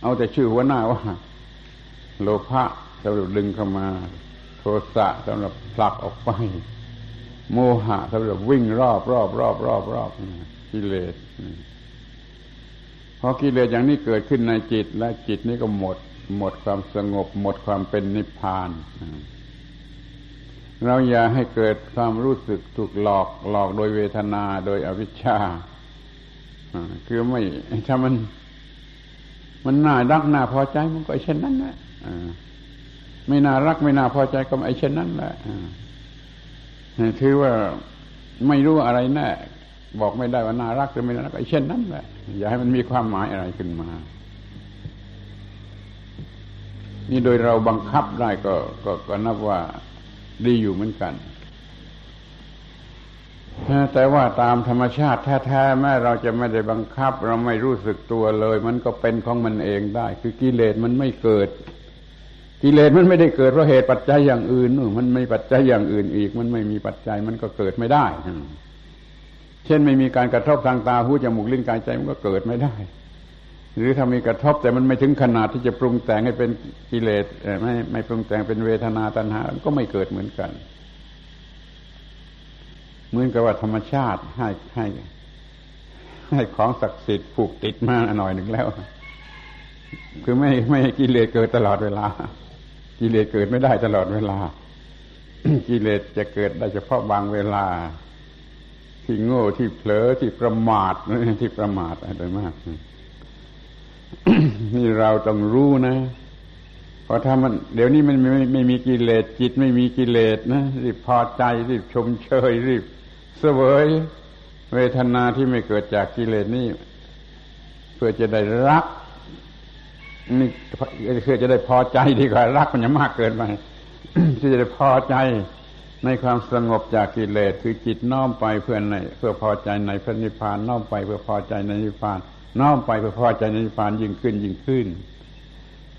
เอาแต่ชื่อหัวหน้าว่า โลภะสำหรับดึงเข้ามา โทสะสำหรับผลักออกไป โมหะสำหรับวิ่งรอบรอบรอบรอบรอบกิเลส พอกิเลสอย่างนี้เกิดขึ้นในจิต และจิตนี้ก็หมด หมดความสงบ หมดความเป็นนิพพาน เราอย่าให้เกิดความรู้สึกถูกหลอกหลอกโดยเวทนาโดยอวิชชาคือไม่ถ้ามัน มันน่ารักน่าพอใจมันก็ไอ้เช่นนั้นแหละไม่น่ารักไม่น่าพอใจก็ไอ้เช่นนั้นแหละถือว่าไม่รู้อะไรแน่ บอกไม่ได้ว่าน่ารักหรือไม่น่ารักไอ้เช่นนั้นแหละอย่าให้มันมีความหมายอะไรขึ้นมา นี่โดยเราบังคับได้ก็ก็ก็นับว่าดีอยู่เหมือนกันแต่ว่าตามธรรมชาติแท้ๆแม้เราจะไม่ได้บังคับ เราไม่รู้สึกตัวเลย มันก็เป็นของมันเองได้ คือกิเลสมันไม่เกิด กิเลสมันไม่ได้เกิดเพราะเหตุปัจจัยอย่างอื่นมันไม่ปัจจัยอย่างอื่นอีก มันไม่มีปัจจัยมันก็เกิดไม่ได้ เช่นไม่มีการกระทบทางตาหูจมูกลิ้นกายใจมันก็เกิดไม่ได้ หรือถ้ามีกระทบแต่มันไม่ถึงขนาดที่จะปรุงแต่งให้เป็นกิเลสไม่ไม่ปรุงแต่งเป็นเวทนาตัณหาก็ไม่เกิดเหมือนกัน เหมือนกับว่าธรรมชาติให้ให้ให้ของศักดิ์สิทธิ์ผูกติดมาหน่อยหนึ่งแล้ว คือไม่ไม่กิเลสเกิดตลอดเวลา กิเลสเกิดไม่ได้ตลอดเวลา กิเลสจะเกิดได้เฉพาะบางเวลา ที่โง่ที่เผลอที่ประมาทที่ประมาทอะไรมากนี่เราต้องรู้นะเพราะถ้ามันเดี๋ยวนี้มันไม่ไม่มีกิเลสจิตไม่มีกิเลสนะรีบพอใจรีบชมเชยรีบเสวย เวทนาที่ไม่เกิดจากกิเลสนี่เพื่อจะได้รักนี่เพื่อจะได้พอใจดีกว่ารักมันจะมากเกินไปที่จะได้พอใจ ในความสงบจากกิเลสคือจิตน้อมไปเพื่อในเพื่อพอใจในพระนิพพานน้อมไปเพื่อพอใจในนิพพาน น้อมไปเพื่อพอใจในนิพพานยิ่งขึ้นยิ่งขึ้น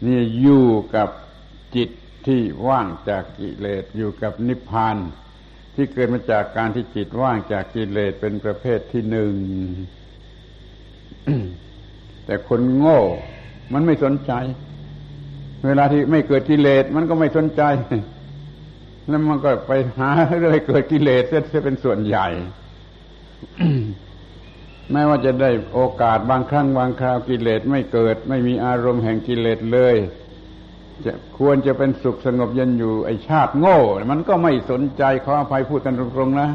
นี่อยู่กับจิตที่ว่างจากกิเลสอยู่กับนิพพาน ที่เกิดมาจากการที่จิตว่างจากกิเลสเป็นประเภทที่หนึ่งแต่คนโง่ มันไม่สนใจ เวลาที่ไม่เกิดกิเลสมันก็ไม่สนใจ แล้วมันก็ไปหาเรื่องเกิดกิเลสเสียเป็นส่วนใหญ่แม้ว่าจะได้โอกาสบางครั้งบางคราวกิเลสไม่เกิด ไม่มีอารมณ์แห่งกิเลสเลย จะควรจะเป็นสุขสงบเย็นอยู่ไอชาติโง่ มันก็ไม่สนใจขออภัยพูดกันตรงๆนะ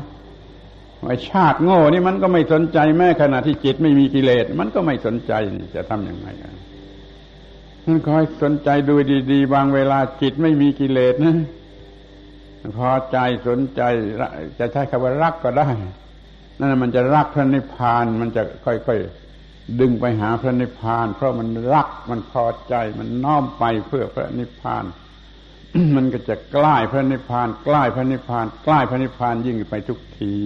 ไอชาติโง่นี่มันก็ไม่สนใจแม้ขณะที่จิตไม่มีกิเลส มันก็ไม่สนใจจะทำยังไงกันมันคอยสนใจดูดี ๆ บางเวลาจิตไม่มีกิเลสนะ พอใจสนใจจะใช้คำว่ารักก็ได้ นั่นมันจะรักพระนิพพานมันจะค่อยๆดึงไปหาพระนิพพาน เพราะมันรักมันพอใจมันน้อมไปเพื่อพระนิพพาน มันก็จะใกล้พระนิพพานใกล้พระนิพพานใกล้พระนิพพานยิ่งไปทุกที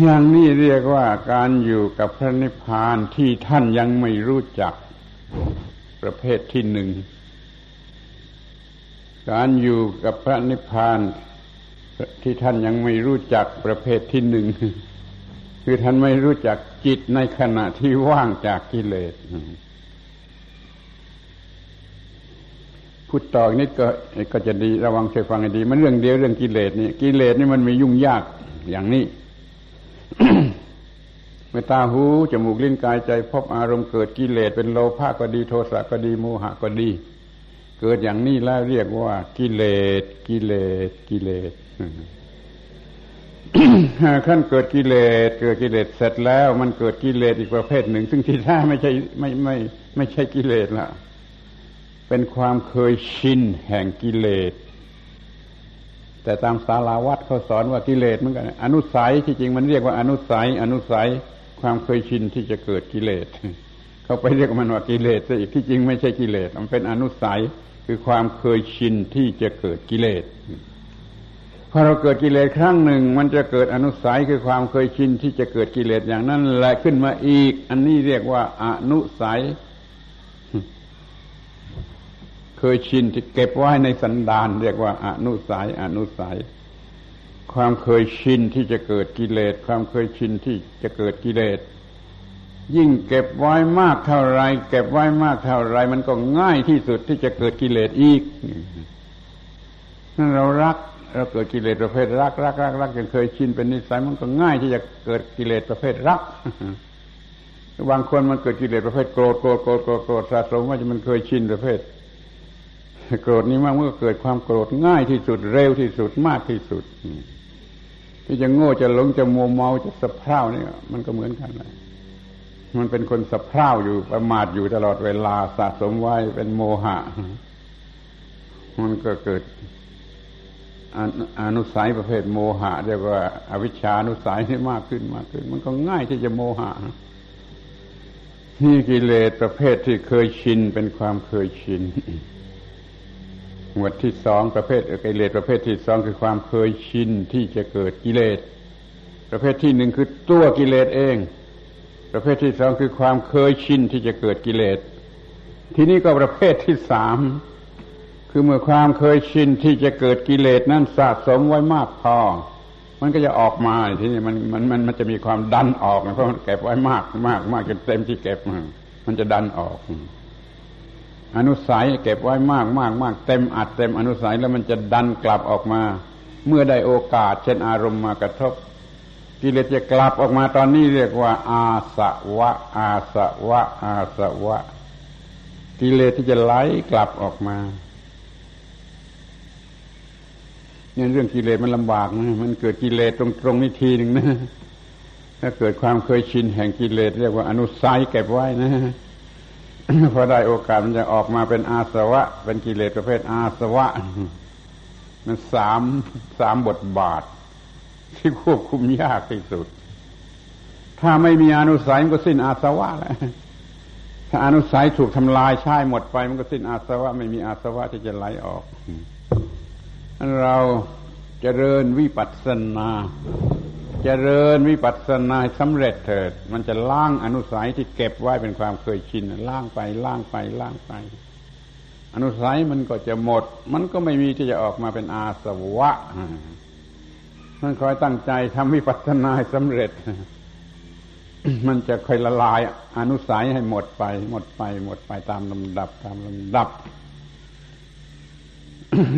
อย่างนี้เรียกว่าการอยู่กับพระนิพพานที่ท่านยังไม่รู้จักประเภทที่หนึ่ง การอยู่กับพระนิพพานที่ท่านยังไม่รู้จักประเภทที่หนึ่ง คือท่านไม่รู้จักจิตในขณะที่ว่างจากกิเลสพูดต่อนิดก็ก็จะดีระวังช่วยฟังให้ดี มันเรื่องเดียวเรื่องกิเลสนี่กิเลสนี่มันมียุ่งยากอย่างนี้เมื่อตาหูจมูกลิ้นกายใจพบอารมณ์เกิดกิเลสเป็นโลภะก็ดีโทสะก็ดีโมหะก็ดี เกิดอย่างนี้แล้วเรียกว่ากิเลสกิเลสกิเลสขั้นเกิดกิเลสเกิดกิเลสเสร็จแล้ว มันเกิดกิเลสอีกประเภทหนึ่ง ซึ่งที่แท้ไม่ใช่ไม่ไม่ไม่ใช่กิเลสละเป็นความเคยชินแห่งกิเลส แต่ตามสาราวัดเขาสอนว่ากิเลสเหมือนกันอนุสัยที่จริงมันเรียกว่าอนุสัย อนุสัยความเคยชินที่จะเกิดกิเลสเขาไปเรียกมันว่ากิเลสซะอีกที่จริงไม่ใช่กิเลสมันเป็นอนุสัย คือความเคยชินที่จะเกิดกิเลสพอเราเกิดกิเลสครั้งหนึ่ง มันจะเกิดอนุสัยคือความเคยชินที่จะเกิดกิเลสอย่างนั้นแหละขึ้นมาอีก อันนี้เรียกว่าอนุสัย เคยชินที่เก็บไว้ในสันดานเรียกว่าอนุสัย อนุสัย ความเคยชินที่จะเกิดกิเลส ความเคยชินที่จะเกิดกิเลส ยิ่งเก็บไว้มากเท่าไร เก็บไว้มากเท่าไร มันก็ง่ายที่สุดที่จะเกิดกิเลสอีกนั่นเรารักเราเกิดกิเลสประเภทรักรักรักรักจนเคยชินเป็นนิสัยมันก็ง่ายที่จะเกิดกิเลสประเภทรักบางคนมันเกิดกิเลสประเภทโกรธโกรธโกรธโกรธโกรธสะสมว่าจะมันเคยชินประเภทโกรธนี้มากเมื่อเกิดความโกรธง่ายที่สุดเร็วที่สุดมากที่สุดที่จะโง่จะหลงจะมัวเมาจะสะเพร่านี่มันก็เหมือนกันเลย มันเป็นคนสะเพร่าอยู่ประมาทอยู่ตลอดเวลาสะสมไว้เป็นโมหะ มันก็เกิดอนุสัยประเภทโมหะเรียกว่าอาวิชชานุสัยนี่มากขึ้นมากขึ้น มันก็ง่ายที่จะโมหะนี่กิเลสประเภทที่เคยชินเป็นความเคยชิน หมวดที่สองประเภทกิเลสประเภทที่สองคือความเคยชินที่จะเกิดกิเลส ประเภทที่หนึ่งคือตัวกิเลสเอง ประเภทที่สองคือความเคยชินที่จะเกิดกิเลส ทีนี้ก็ประเภทที่สามคือเมื่อความเคยชินที่จะเกิดกิเลสนั้นสะสมไว้มากพอ มันก็จะออกมาทีนี้มันมันมันมันจะมีความดันออกเพราะมันเก็บไว้มากมากมากจนเต็มที่เก็บมันมันจะดันออก อนุสัยเก็บไว้มากมากมากเต็มอัดเต็มอนุสัยแล้วมันจะดันกลับออกมา เมื่อได้โอกาส เช่นอารมณ์มากระทบ กิเลสจะกลับออกมาตอนนี้เรียกว่า อาสวะ อาสวะ อาสวะ กิเลสที่จะไหลกลับออกมาเนี่ยเรื่องกิเลสมันลำบากนะมันเกิดกิเลสตรงตรงนี้ทีหนึ่งนะถ้าเกิดความเคยชินแห่งกิเลสเรียกว่าอนุสัยเก็บไว้นะพอได้โอกาสมันจะออกมาเป็นอาสวะ เป็นกิเลสประเภทอาสวะ มันสามสามบทบาท ที่ควบคุมยากที่สุด ถ้าไม่มีอนุสัยมันก็สิ้นอาสวะแล้วถ้าอนุสัยถูกทำลายใช้หมดไป มันก็สิ้นอาสวะ ไม่มีอาสวะที่จะไหลออกเราเจริญวิปัสสนาเจริญวิปัสสนาสำเร็จเถิด มันจะล้างอนุสัยที่เก็บไว้เป็นความเคยชินล้างไปล้างไปล้างไป อนุสัยมันก็จะหมด มันก็ไม่มีที่จะออกมาเป็นอาสวะ มันคอยตั้งใจทำวิปัสสนาสำเร็จ มันจะค่อยละลายอนุสัยให้หมดไป หมดไปหมดไปตามลำดับตามลำดับ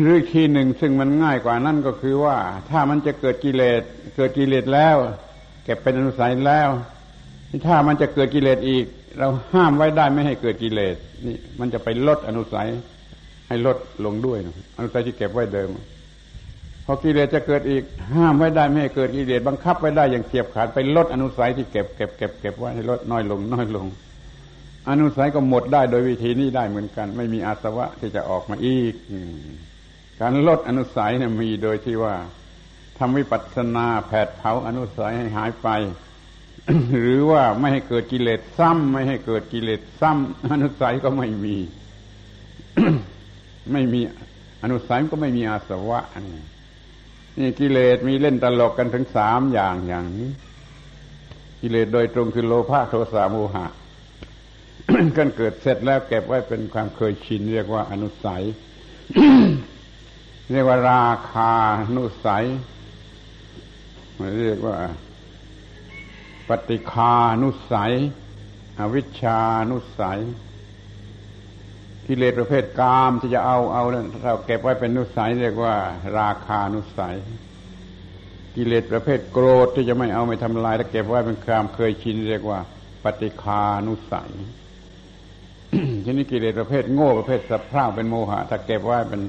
หรือทีหนึ่งซึ่งมันง่ายกว่านั่นก็คือว่า ถ้ามันจะเกิดกิเลสเกิดกิเลสแล้ว เก็บเป็นอนุสัยแล้วถ้ามันจะเกิดกิเลสอีก เราห้ามไว้ได้ไม่ให้เกิดกิเลสนี่มันจะไปลดอนุสัย ให้ลดลงด้วย อนุสัยที่เก็บไว้เดิม พอกิเลสจะเกิดอีกห้ามไว้ได้ไม่ให้เกิดกิเลสบังคับไว้ได้อย่างเฉียบขาดไปลดอนุสัยที่เก็บเก็บเก็บเก็บไว้ให้ลดน้อยลงน้อยลง อนุสัยก็หมดได้โดยวิธีนี้ได้เหมือนกัน ไม่มีอาสวะที่จะออกมาอีกการลดอนุสัยเนี่ยมีโดยที่ว่าทำวิปัสสนาแผดเผาอนุสัยให้หายไป หรือว่าไม่ให้เกิดกิเลสซ้ำไม่ให้เกิดกิเลสซ้ำอนุสัยก็ไม่มี ไม่มีอนุสัยก็ไม่มีอาสวะนี่ นี่กิเลสมีเล่นตลกกันถึงสามอย่างอย่างนี้ กิเลสโดยตรงคือโลภะโทสะโมหะกันเกิดเสร็จแล้วเก็บไว้เป็นความเคยชิน เรียกว่าอนุสัย เรียกว่าราคานุสัยเรียกว่า ปฏิคานุสัย อวิชานุสัย กิเลสประเภทกามที่จะเอาเอาเราเก็บไว้เป็นนุสัยเรียกว่า ราคานุสัย กิเลสประเภทโกรธที่จะไม่เอาไม่ทำลายแล้วเก็บไว้เป็นความเคยชินเรียกว่า ปฏิคานุสัยทีนี้กิเลสประเภทโง่ประเภทสัพพร่าเป็นโมหะถ้าเก็บไว้เป็น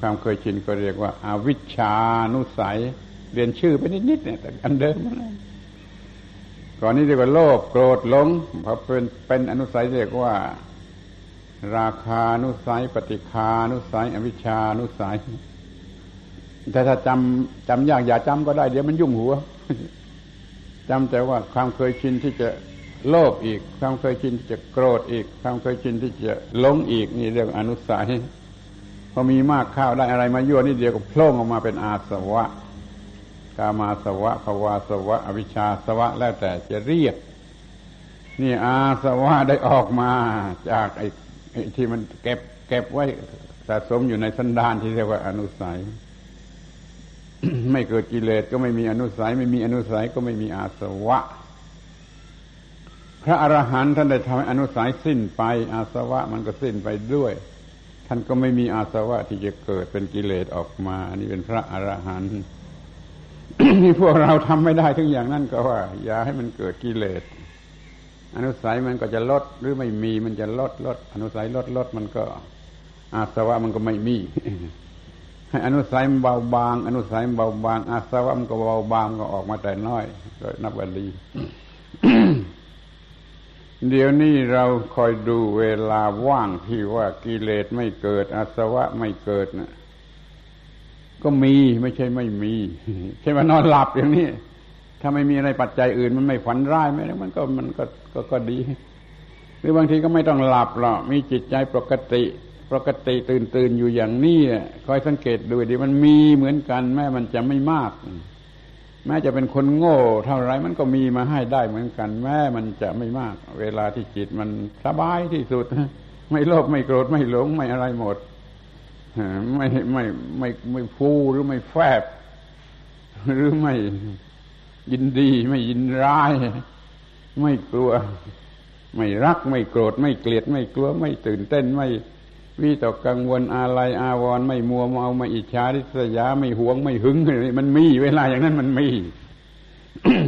ความเคยชินก็เรียกว่าอาวิชานุสัย เรียนชื่อไปนิดๆเนี่ยแต่อันเดิมก่อนนี้เรียกว่าโลภโกรธหลงพอเป็นเป็นอนุสัยเรียกว่า ราคานุสัย ปฏิคานุสัย อวิชานุสัย แต่ถ้าจำจำยากอย่าจำก็ได้เดี๋ยวมันยุ่งหัวจำแต่ว่าความเคยชินที่จะโลภอีก ความเคยชินที่จะโกรธอีก ความเคยชินที่จะหลงอีก นี่เรียกอนุสัยพอมีมากข้าวได้อะไรมายั่วนิดเดียวก็โผล่ออกมาเป็นอาสวะ กามาสวะภวาสวะ อวิชชาสวะ แล้วแต่จะเรียก นี่อาสวะได้ออกมาจากไอ้ ที่มันเก็บ เก็บไว้สะสมอยู่ในสันดานที่เรียกว่าอนุสัย ไม่เกิดกิเลสก็ไม่มีอนุสัย ไม่มีอนุสัยก็ไม่มีอาสวะ พระอรหันต์ท่านได้ทำให้อนุสัยสิ้นไป อาสวะมันก็สิ้นไปด้วย ท่านก็ไม่มีอาสวะที่จะเกิดเป็นกิเลสออกมา อันนี้เป็นพระอรหันต์นี่พวกเราทำไม่ได้ทั้งอย่างนั้นก็ว่า อย่าให้มันเกิดกิเลส อนุสัยมันก็จะลดหรือไม่มีมันจะลดลด อนุสัยลดลดมันก็อาสวะมันก็ไม่มีให้อนุสัยมันเบาบาง อนุสัยมันเบาบาง อาสวะมันก็เบาบางก็ออกมาแต่น้อยก็นับว่าดีเดี๋ยวนี้เราคอยดูเวลาว่างที่ว่ากิเลสไม่เกิด อาสวะไม่เกิดนะก็มีไม่ใช่ไม่มี ใช่ไหมนอนหลับอย่างนี้ ถ้าไม่มีอะไรปัจจัยอื่นมันไม่ฝันร้ายไหมมันก็มันก็ก็ก็ดี หรือบางทีก็ไม่ต้องหลับหรอกมีจิตใจปกติ ปกติตื่นตื่นอยู่อย่างนี้คอยสังเกตดูดิมันมีเหมือนกัน แม้มันจะไม่มาก แม้จะเป็นคนโง่ เท่าไรมันก็มีมาให้ได้เหมือนกัน แม้มันจะไม่มาก เวลาที่จิตมันสบายที่สุด ไม่โลภไม่โกรธไม่หลงไม่อะไรหมดไม่ไม่ไม่ไม่ฟูหรือไม่แฟบหรือไม่ ยินดีไม่ยินร้าย ไม่กลัว ไม่รักไม่โกรธ ไม่เกลียด ไม่กลัว ไม่ตื่นเต้นไม่วิตกกังวลอะไรอาวรไม่มัวเมาไม่อิจฉาริษยาไม่หวงไม่หึงมันมี เวลาอย่างนั้นมันมี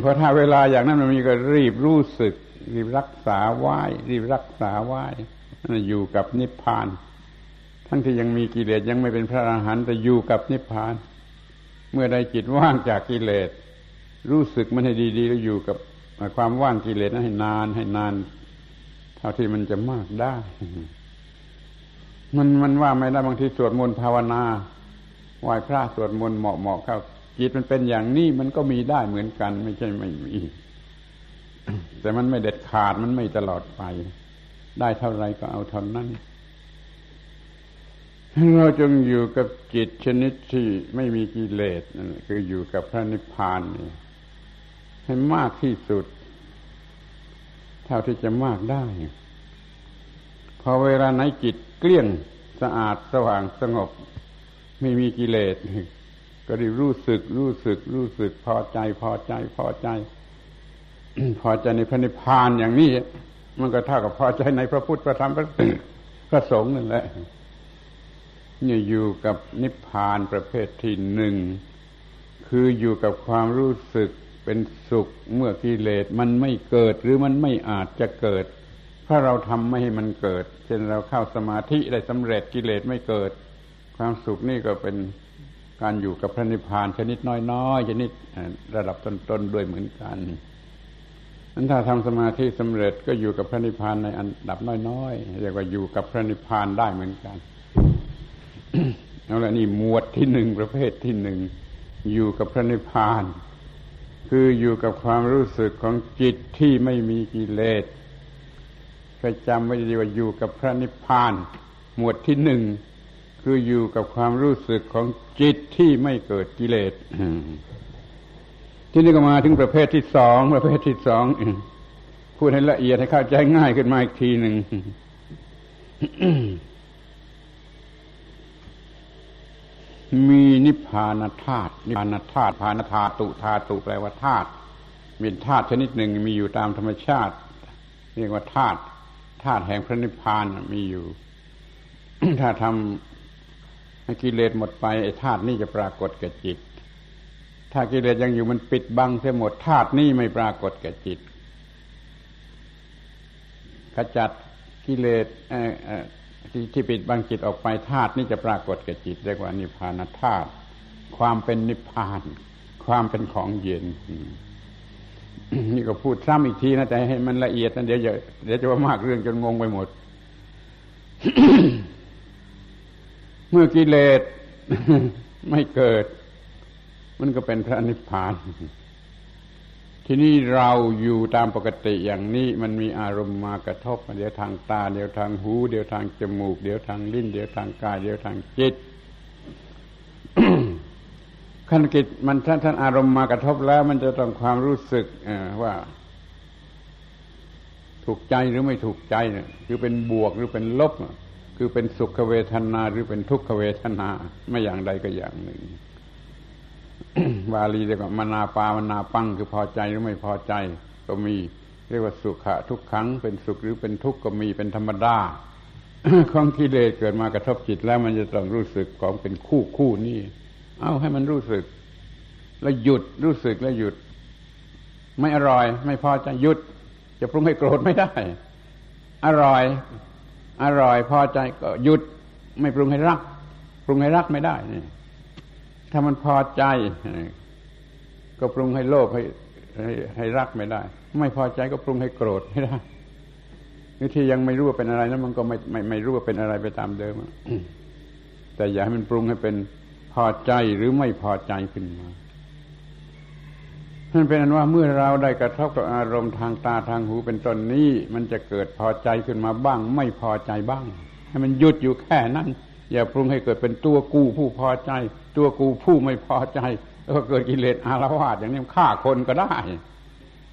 เพราะถ้าเวลาอย่างนั้นมันมีก็รีบรู้สึก รีบรักษาไหว้รีบรักษาไหว้อยู่กับนิพพาน ทั้งที่ยังมีกิเลสยังไม่เป็นพระอรหันต์แต่อยู่กับนิพพาน เมื่อใดจิตว่างจากกิเลส รู้สึกมันให้ดีๆแล้วอยู่กับความว่างกิเลสนั้นให้นานให้นาน เท่าที่มันจะมากได้ มันมันว่าไม่ได้บางทีสวดมนต์ภาวนาไหว้พระสวดมนต์เหมาะเหมาะเข้าจิตมันเป็นอย่างนี้มันก็มีได้เหมือนกัน ไม่ใช่ไม่มีแต่มันไม่เด็ดขาดมันไม่ตลอดไป ได้เท่าไรก็เอาเท่านั้นเราจงอยู่กับจิตชนิดที่ไม่มีกิเลสนั่นคืออยู่กับพระนิพพานนี่ ให้มากที่สุด เท่าที่จะมากได้ พอเวลาไหนจิตเกลี้ยงสะอาดสว่างสงบ ไม่มีกิเลสก็ได้รู้สึก รู้สึก รู้สึก พอใจ พอใจ พอใจ พอใจในพระนิพพานอย่างนี้ มันก็เท่ากับพอใจในพระพุทธพระธรรมพระสงฆ์นั่นแหละนี่อยู่กับนิพพานประเภทที่หนึ่ง คืออยู่กับความรู้สึก เป็นสุขเมื่อกิเลสมันไม่เกิดหรือมันไม่อาจจะเกิด เพราะเราทำไม่ให้มันเกิด เช่นเราเข้าสมาธิได้สำเร็จกิเลสไม่เกิด ความสุขนี่ก็เป็นการอยู่กับพระนิพพานชนิดน้อยๆชนิดระดับต้นๆด้วยเหมือนกันนั้นถ้าทำสมาธิสำเร็จก็อยู่กับพระนิพพานในอันดับน้อยๆเรียกว่าอยู่กับพระนิพพานได้เหมือนกันเอาละนี่หมวดที่หนึ่งประเภทที่หนึ่งอยู่กับพระนิพพาน คืออยู่กับความรู้สึกของจิตที่ไม่มีกิเลสเคยจำไว้ดีว่าอยู่กับพระนิพพาน หมวดที่หนึ่งคืออยู่กับความรู้สึกของจิตที่ไม่เกิดกิเลสที่นี่ก็มาถึงประเภทที่สองประเภทที่สองพูดให้ละเอียดให้เข้าใจง่ายขึ้นมาอีกทีหนึ่ง มีนิพพานธาตุนิพพานธาตุพานธาตุธาตุแปลว่าธาตุมีธาตุชนิดหนึ่งมีอยู่ตามธรรมชาติ เรียกว่าธาตุธาตุแห่งพระนิพพานมีอยู่ ถ้าทำให้กิเลสหมดไปไอ้ธาตุนี้จะปรากฏแก่จิต ถ้ากิเลสยังอยู่มันปิดบังเสียหมดธาตุนี้ไม่ปรากฏแก่จิตขจัดกิเลส ที่ที่ปิดบังจิตออกไปธาตุนี่จะปรากฏแก่จิตเรียกว่านิพพานธาตุความเป็นนิพพาน ความเป็นของเย็น นี่ก็พูดซ้ำอีกทีนะแต่ให้มันละเอียดนะเดี๋ยวจะเดี๋ยวจะว่ามากเรื่องจนงงไปหมด เมื่อกิเลสไม่เกิด มันก็เป็นพระนิพพาน ทีนี้เราอยู่ตามปกติอย่างนี้มันมีอารมณ์มากระทบเดี๋ยวทางตา เดี๋ยวทางหู เดี๋ยวทางจมูก เดี๋ยวทางลิ้น เดี๋ยวทางกาย เดี๋ยวทางจิตขั้นกิจมันท่านท่านอารมณ์มากระทบแล้ว มันจะต้องความรู้สึกว่า ถูกใจหรือไม่ถูกใจเนี่ยคือเป็นบวกหรือเป็นลบ คือเป็นสุขเวทนาหรือเป็นทุกขเวทนา ไม่อย่างใดก็อย่างหนึ่ง บาลีเรียกว่ามนาปามนาปังคือพอใจหรือไม่พอใจก็มี เรียกว่าสุขะทุกครั้งเป็นสุขหรือเป็นทุกข์ก็มีเป็นธรรมดาของกิเลสเกิดมากระทบจิตแล้วมันจะต้องรู้สึกของเป็นคู่คู่นี่เอาให้มันรู้สึก แล้วหยุดรู้สึกแล้วหยุด ไม่อร่อย ไม่พอใจหยุด จะปรุงให้โกรธไม่ได้ อร่อย อร่อยพอใจก็หยุด ไม่ปรุงให้รัก ปรุงให้รักไม่ได้นี่ ถ้ามันพอใจ ก็ปรุงให้โลภให้ให้ให้รักไม่ได้ ไม่พอใจก็ปรุงให้โกรธไม่ได้นี่ที่ยังไม่รู้ว่าเป็นอะไรนั้นมันก็ไม่ไม่ไม่รู้ว่าเป็นอะไรไปตามเดิมแต่อย่าให้มันปรุงให้เป็นพอใจหรือไม่พอใจขึ้นมานั่นเป็นอันว่าเมื่อเราได้กระทบกับอารมณ์ทางตาทางหูเป็นต้นนี้ มันจะเกิดพอใจขึ้นมาบ้าง ไม่พอใจบ้าง ให้มันหยุดอยู่แค่นั้น อย่าปรุงให้เกิดเป็นตัวกูผู้พอใจ ตัวกูผู้ไม่พอใจแล้วก็เกิดกิเลสอารวาสอย่างนี้ฆ่าคนก็ได้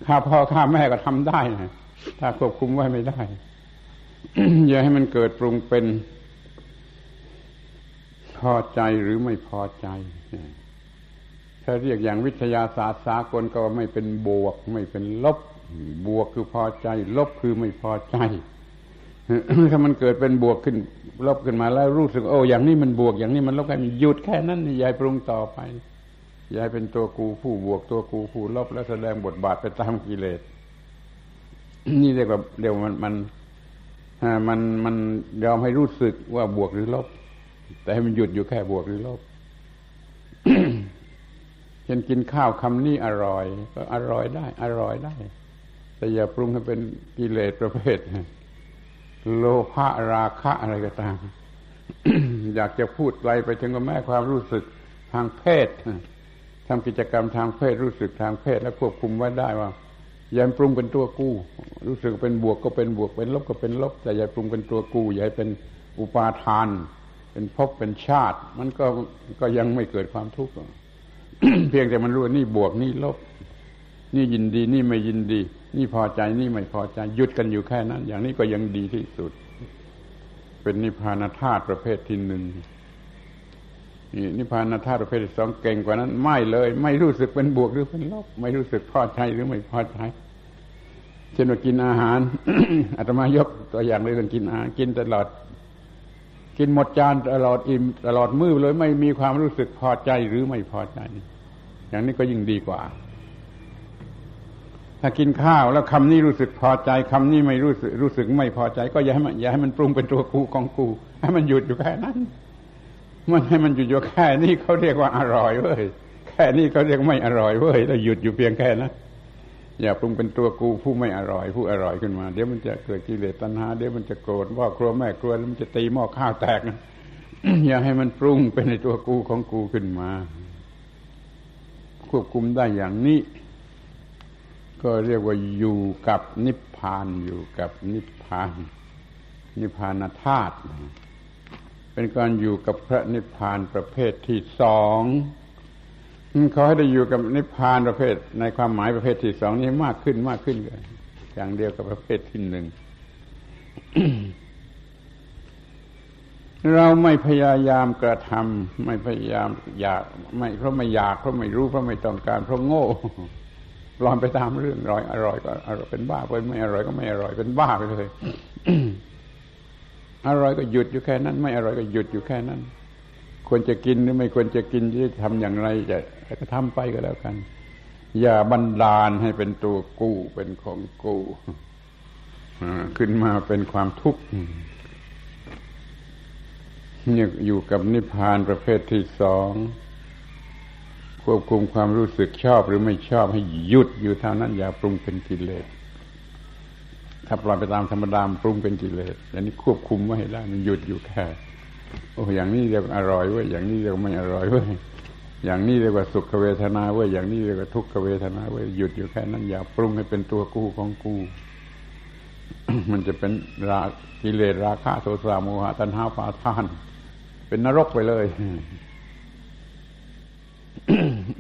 ฆ่าพ่อฆ่าแม่ก็ทำได้นะถ้าควบคุมไว้ไม่ได้ อย่าให้มันเกิดปรุงเป็น พอใจหรือไม่พอใจถ้าเรียกอย่างวิทยาศาสตร์สากลก็ไม่เป็นบวก ไม่เป็นลบ บวกคือพอใจ ลบคือไม่พอใจ ถ้ามันเกิดเป็นบวกขึ้นลบขึ้นมาแล้วรู้สึกโอ้อย่างนี้มันบวกอย่างนี้มันลบกันหยุดแค่นั้นยายปรุงต่อไปยายเป็นตัวกูผู้บวกตัวกูผู้ลบแล้วแสดงบทบาทไปตามกิเลสนี่เรียกว่าเดี๋ยวมันมันมันมันยอมให้รู้สึกว่าบวกหรือลบ แต่ให้มันหยุดอยู่แค่บวกหรือลบเช่นกินข้าวคำนี้อร่อย ก็อร่อยได้ อร่อยได้ แต่อย่าปรุงให้เป็นกิเลสประเภท โลภะราคะอะไรก็ตาม อยากจะพูดไรไปถึงกับแม่ความรู้สึกทางเพศทำกิจกรรมทางเพศรู้สึกทางเพศ แล้วควบคุมไว้ได้ว่าอย่าปรุงเป็นตัวกู้ รู้สึกเป็นบวกก็เป็นบวกเป็นลบก็เป็นลบ แต่อย่าปรุงเป็นตัวกู้อย่าให้เป็นอุปาทาน เป็นภพเป็นชาติ มันก็ก็ยังไม่เกิดความทุกข์เพียงแต่มันรู้ว่านี่บวกนี่ลบ นี่ยินดีนี่ไม่ยินดี นี่พอใจนี่ไม่พอใจหยุดกันอยู่แค่นั้น อย่างนี้ก็ยังดีที่สุด เป็นนิพพานธาตุประเภทที่หนึ่งนิพพานธาตุประเภทที่สองเก่งกว่านั้น ไม่เลย ไม่รู้สึกเป็นบวกหรือเป็นลบไม่รู้สึกพอใจหรือไม่พอใจเช่นว่ากินอาหารอาตมายกตัวอย่างเลยกินอาหารกินตลอด กินหมดจานตลอดอิ่มตลอดมื้อเลย ไม่มีความรู้สึกพอใจหรือไม่พอใจ อย่างนี้ก็ยิ่งดีกว่า ถ้ากินข้าวแล้วคำนี้รู้สึกพอใจคำนี้ไม่รู้สึกรู้สึกไม่พอใจ ก็อย่าให้มันอย่าให้มันปรุงเป็นตัวกูของกู ให้มันหยุดอยู่แค่นั้น มันให้มันหยุดอยู่แค่นี้เขาเรียกว่าอร่อยเว้ยแค่นี้เขาเรียกไม่อร่อยเว้ยแล้วหยุดอยู่เพียงแค่นั้นอย่าปรุงเป็นตัวกูผู้ไม่อร่อย ผู้อร่อยขึ้นมา เดี๋ยวมันจะเกิดกิเลสตัณหาเดี๋ยวมันจะโกรธพ่อครัวแม่ครัวแล้วมันจะตีหม้อข้าวแตกอย่าให้มันปรุงเป็นในตัวกูของกูขึ้นมา ควบคุมได้อย่างนี้ ก็เรียกว่าอยู่กับนิพพานอยู่กับนิพพาน นิพพานธาตุเป็นการอยู่กับพระนิพพานประเภทที่สองเขาให้ได้อยู่กับนิพพานประเภท ในความหมายประเภทที่สองนี้มากขึ้นมากขึ้นเลยอย่างเดียวกับประเภทที่หนึ่งเราไม่พยายามกระทำไม่พยายามอยาก ไม่เพราะไม่อยากเพราะไม่รู้เพราะไม่ต้องการเพราะโง่ ปลอนไปตามเรื่องอร่อยอร่อยก็อร่อยเป็นบ้าไปไม่อร่อยก็ไม่อร่อยเป็นบ้าไปเลยอร่อยก็หยุดอยู่แค่นั้น ไม่อร่อยก็หยุดอยู่แค่นั้น ควรจะกินหรือไม่ควรจะกินจะทำอย่างไรจะก็ทำไปก็แล้วกัน อย่าบันดาลให้เป็นตัวกู้เป็นของกู้ขึ้นมาเป็นความทุกข์เนี่ยอยู่กับนิพพานประเภทที่สอง ควบคุมความรู้สึกชอบหรือไม่ชอบให้หยุดอยู่เท่านั้นอย่าปรุงเป็นกิเลสถ้าปล่อยไปตามธรรมดามปรุงเป็นกิเลสอันนี้ควบคุมไว้ได้มันหยุดอยู่แค่โอ้อย่างนี้เรียกอร่อยเว้ยอย่างนี้เรียกไม่อร่อยเว้ยอย่างนี้เรียกว่าสุขเวทนาเว้ยอย่างนี้เรียกว่าทุกขเวทนาเว้ยหยุดอยู่แค่นั้นอย่าปรุงให้เป็นตัวกูของกูมันจะเป็นรากิเลสราคะโทสะโมหะตัณหาปาทาน เป็นนรกไปเลย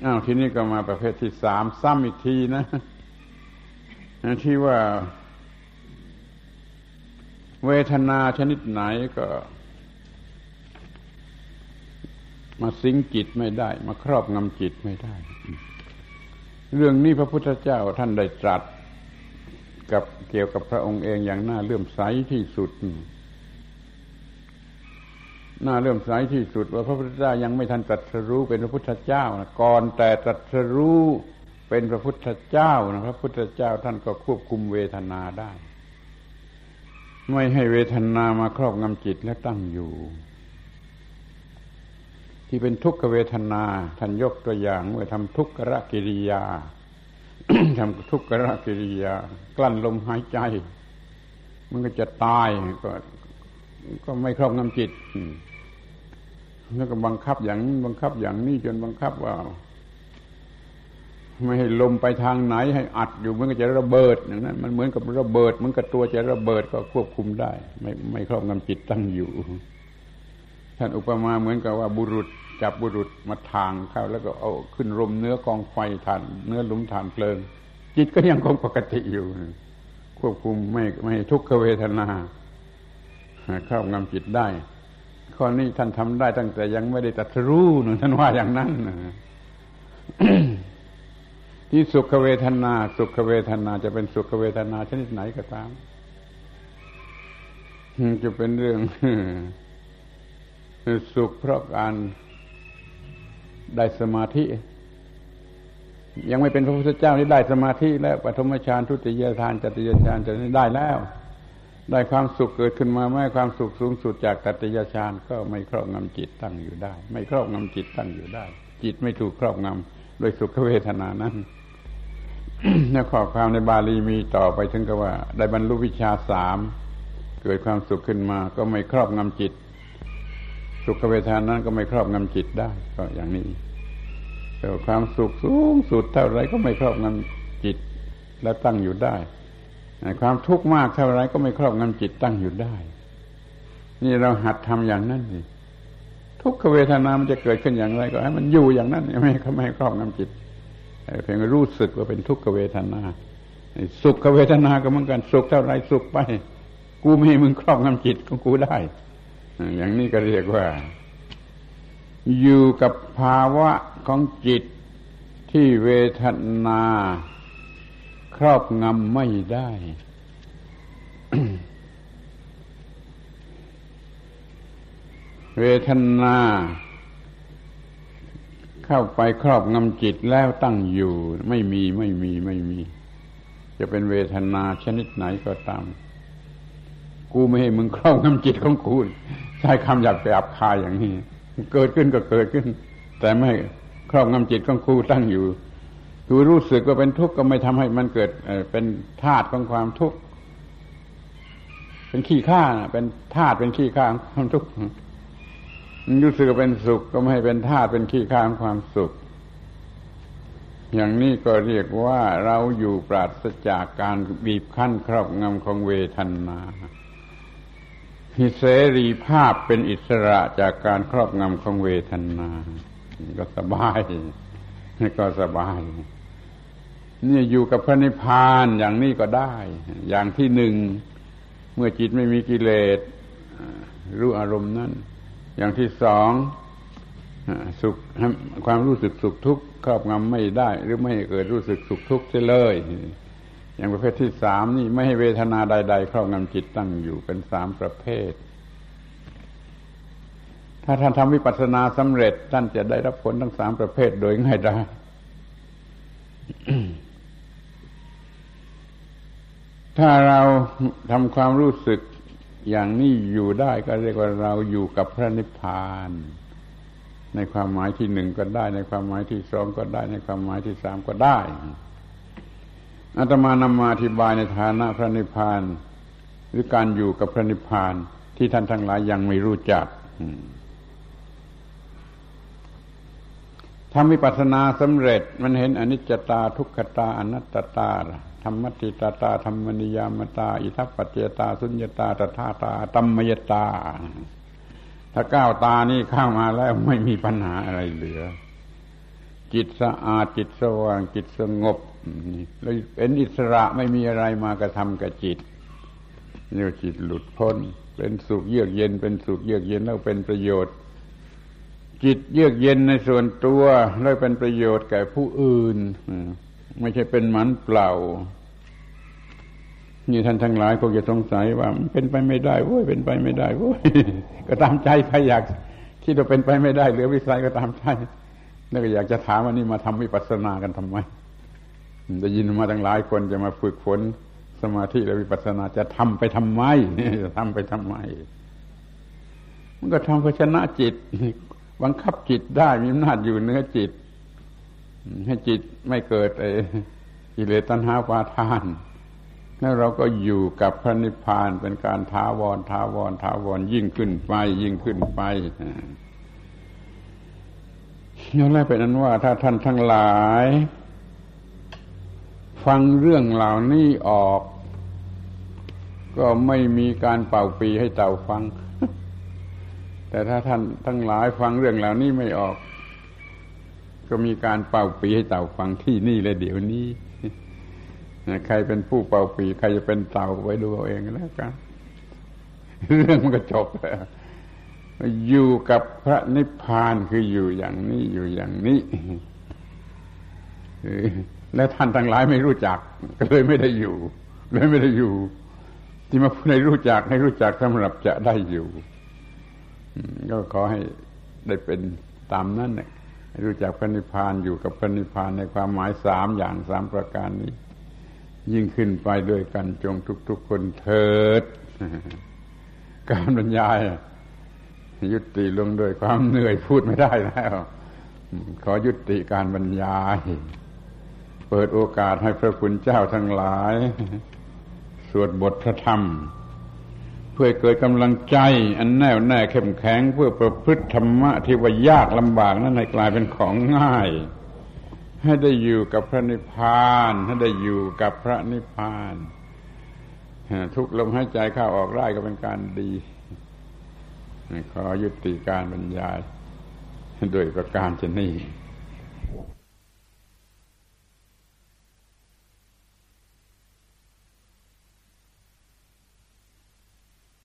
อ้าวทีนี้ก็มาประเภทที่สามซ้ำอีกทีนะที่ว่า เวทนาชนิดไหนก็ มาสิงจิตไม่ได้ มาครอบงำจิตไม่ได้ เรื่องนี้พระพุทธเจ้าท่านได้ตรัสกับเกี่ยวกับพระองค์เองอย่างน่าเลื่อมใสที่สุด น่าเลื่อมใสที่สุดว่าพระพุทธเจ้ายังไม่ทันตรัสรู้เป็นพระพุทธเจ้านะก่อนแต่ตรัสรู้เป็นพระพุทธเจ้านะพระพุทธเจ้าท่านก็ควบคุมเวทนาได้ ไม่ให้เวทนามาครอบงำจิตและตั้งอยู่ ที่เป็นทุกขเวทนาท่านยกตัวอย่างเมื่อทำทุกขรกิริยาทำทุกขรกิริยา กลั้นลมหายใจ มันก็จะตายก็ก็ไม่ครอบงำจิต แล้วก็บังคับอย่างนี้บังคับอย่างนี้จนบังคับว่า ไม่ให้ลมไปทางไหน ให้อัดอยู่มันก็จะระเบิดอย่างนั้น มันเหมือนกับระเบิดเหมือนกับตัวจะระเบิดก็ควบคุมได้ ไม่ไม่ครอบงำจิตตั้งอยู่ ท่านอุปมาเหมือนกับว่าบุรุษจับบุรุษมาทางเข้าแล้วก็เอาขึ้นรมเนื้อกองไฟทานเนื้อลุมฐานเพลิง จิตก็ยังคงปกติอยู่ ควบคุมไม่ไม่ทุกขเวทนาครอบงำจิตได้ ข้อนี้ท่านทำได้ตั้งแต่ยังไม่ได้ตัดรู้นท่านว่าอย่างนั้นที่สุขเวทนา สุขเวทนาจะเป็นสุขเวทนาชนิดไหนก็ตามจะเป็นเรื่องสุขเพราะการได้สมาธิ ยังไม่เป็นพระพุทธเจ้านี่ได้สมาธิ แล้วปฐมฌานทุติยฌานจติยฌานจะได้แล้ว ได้ความสุขเกิดขึ้นมาไม่ความสุขสูงสุดจากตัตยฌานก็ไม่ครอบงำจิตตั้งอยู่ได้ ไม่ครอบงำจิตตั้งอยู่ได้ จิตไม่ถูกครอบงำโดยสุขเวทนานั้นในข้อความในบาลีมีต่อไปถึงกับว่า ได้บรรลุวิชาสามเกิดความสุขขึ้นมา ก็ไม่ครอบงำจิต สุขเวทนานั้นก็ไม่ครอบงำจิตได้ ก็อย่างนี้แต่ความสุขสูงสุดเท่าไรก็ไม่ครอบงำจิตและตั้งอยู่ได้ ความทุกข์มากเท่าไรก็ไม่ครอบงำจิตตั้งอยู่ได้ นี่เราหัดทำอย่างนั้นสิทุกขเวทนามันจะเกิดขึ้นอย่างไรก็ให้มันอยู่อย่างนั้นไม่ไม่ครอบงำจิตเพียงรู้สึกว่าเป็นทุกขเวทนา สุขเวทนาก็เหมือนกันสุขเท่าไรสุขไป กูไม่มึงครอบงำจิตของกูได้ อย่างนี้ก็เรียกว่า อยู่กับภาวะของจิตที่เวทนา ครอบงำไม่ได้ เวทนา เข้าไปครอบงำจิตแล้วตั้งอยู่ ไม่มีไม่มีไม่มี จะเป็นเวทนาชนิดไหนก็ตาม กูไม่ให้มึงครอบงำจิตของกูใช้คำอยากไปอับคายอย่างนี้ เกิดขึ้นก็เกิดขึ้น แต่ไม่ครอบงำจิตของกูตั้งอยู่ กูรู้สึกว่าเป็นทุกข์ก็ไม่ทำให้มันเกิดเป็นธาตุของความทุกข์เป็นขี้ข้าเป็นธาตุเป็นขี้ข้าของความทุกข์รู้สึกเป็นสุขก็ไม่ให้เป็นธาตุเป็นขี้ข้าของความสุข อย่างนี้ก็เรียกว่าเราอยู่ปราศจากการบีบคั้นครอบงำของเวทนามีเสรีภาพเป็นอิสระจากการครอบงำของเวทนา ก็สบาย ก็สบาย นี่อยู่กับพระนิพพานอย่างนี้ก็ได้ อย่างที่หนึ่งเมื่อจิตไม่มีกิเลสรู้อารมณ์นั้น อย่างที่สองสุขความรู้สึกสุขทุกข์ครอบงำไม่ได้ หรือไม่เกิดรู้สึกสุขทุกข์เสียเลย อย่างประเภทที่สามนี่ไม่ให้เวทนาใด ๆ ครอบงำจิตตั้งอยู่เป็นสามประเภท ถ้าท่านทำวิปัสสนาสำเร็จ ท่านจะได้รับผลทั้งสามประเภทโดยง่ายได้ ถ้าเราทำความรู้สึกอย่างนี้อยู่ได้ก็เรียกว่าเราอยู่กับพระนิพพาน ในความหมายที่หนึ่งก็ได้ ในความหมายที่สองก็ได้ ในความหมายที่สามก็ได้อาตมานำมาอธิบายในฐานะพระนิพพาน หรือการอยู่กับพระนิพพานที่ท่านทั้งหลายยังไม่รู้จักทำวิปัสสนาสำเร็จมันเห็นอนิจจตาทุกขตาอนัตตา ธรรมติตาตาธรรมนิยามตา อิทัปปัจเจตา สุญญตาตถาตาตัมมยตา ถ้าก้าวตานี่เข้ามาแล้วไม่มีปัญหาอะไรเหลือ จิตสะอาดจิตสว่างจิตสงบแล้วเป็นอิสระไม่มีอะไรมากระทำกับจิตนี่จิตหลุดพ้น เป็นสุขเยือกเย็น เป็นสุขเยือกเย็นแล้วเป็นประโยชน์ จิตเยือกเย็นในส่วนตัวแล้วเป็นประโยชน์แก่ผู้อื่น ไม่ใช่เป็นหมันเปล่า นี่ท่านทั้งหลายคงจะสงสัยว่ามันเป็นไปไม่ได้เว้ยเป็นไปไม่ได้เว้ยก็ตามใจใครอยากคิดว่าเป็นไปไม่ได้เหลือวิสัยก็ตามใจแล้วก็อยากจะถามว่านี่มาทำวิปัสสนากันทำไมได้ยินมาตั้งหลายคนจะมาฝึกฝนสมาธิและวิปัสสนาจะทำไปทำไมจะทำไปทำไม มันก็ทำเพื่อชนะจิตบังคับจิตได้มีอำนาจอยู่เนื้อจิต ให้จิตไม่เกิดไอ้กิเลสตัณหาปาทาน แล้วเราก็อยู่กับพระนิพพานเป็นการท้าวรท้าวรท้าวรยิ่งขึ้นไป ยิ่งขึ้นไปย้อนแรกเป็นนั้นว่า ถ้าท่านทั้งหลาย ฟังเรื่องเหล่านี้ออก ก็ไม่มีการเป่าปีให้เต่าฟัง แต่ถ้าท่านทั้งหลายฟังเรื่องเหล่านี้ไม่ออก ก็มีการเป่าปีให้เต่าฟังที่นี่เลยเดี๋ยวนี้ใครเป็นผู้เป่าปีใครจะเป็นเต่าไว้ดูเอาเองแล้วกันเรื่องมันก็จบแล้วอยู่กับพระนิพพานคืออยู่อย่างนี้อยู่อย่างนี้และท่านทั้งหลายไม่รู้จัก ก็เลยไม่ได้อยู่ เลยไม่ได้อยู่ ที่มาพูดให้รู้จักให้รู้จักสำหรับจะได้อยู่ก็ขอให้ได้เป็นตามนั้นเนี่ย รู้จักพระนิพพานอยู่กับพระนิพพานในความหมายสามอย่างสามประการนี้ ยิ่งขึ้นไปด้วยกันจงทุก ๆ คนเถิด การบรรยาย ยุติลงด้วยความเหนื่อยพูดไม่ได้แล้ว ขอยุติการบรรยาย เปิดโอกาสให้พระคุณเจ้าทั้งหลาย สวดบทพระธรรม พื่อเกิดกำลังใจ อันแน่วแน่เข้มแข็งเพื่อประพฤติธรรมะที่ว่ายากลำบากนั้นให้กลายเป็นของง่าย ให้ได้อยู่กับพระนิพพาน ให้ได้อยู่กับพระนิพพานทุกลมหายใจเข้าออกได้ก็เป็นการดีขอยุติการบรรยายโดยประการชนี้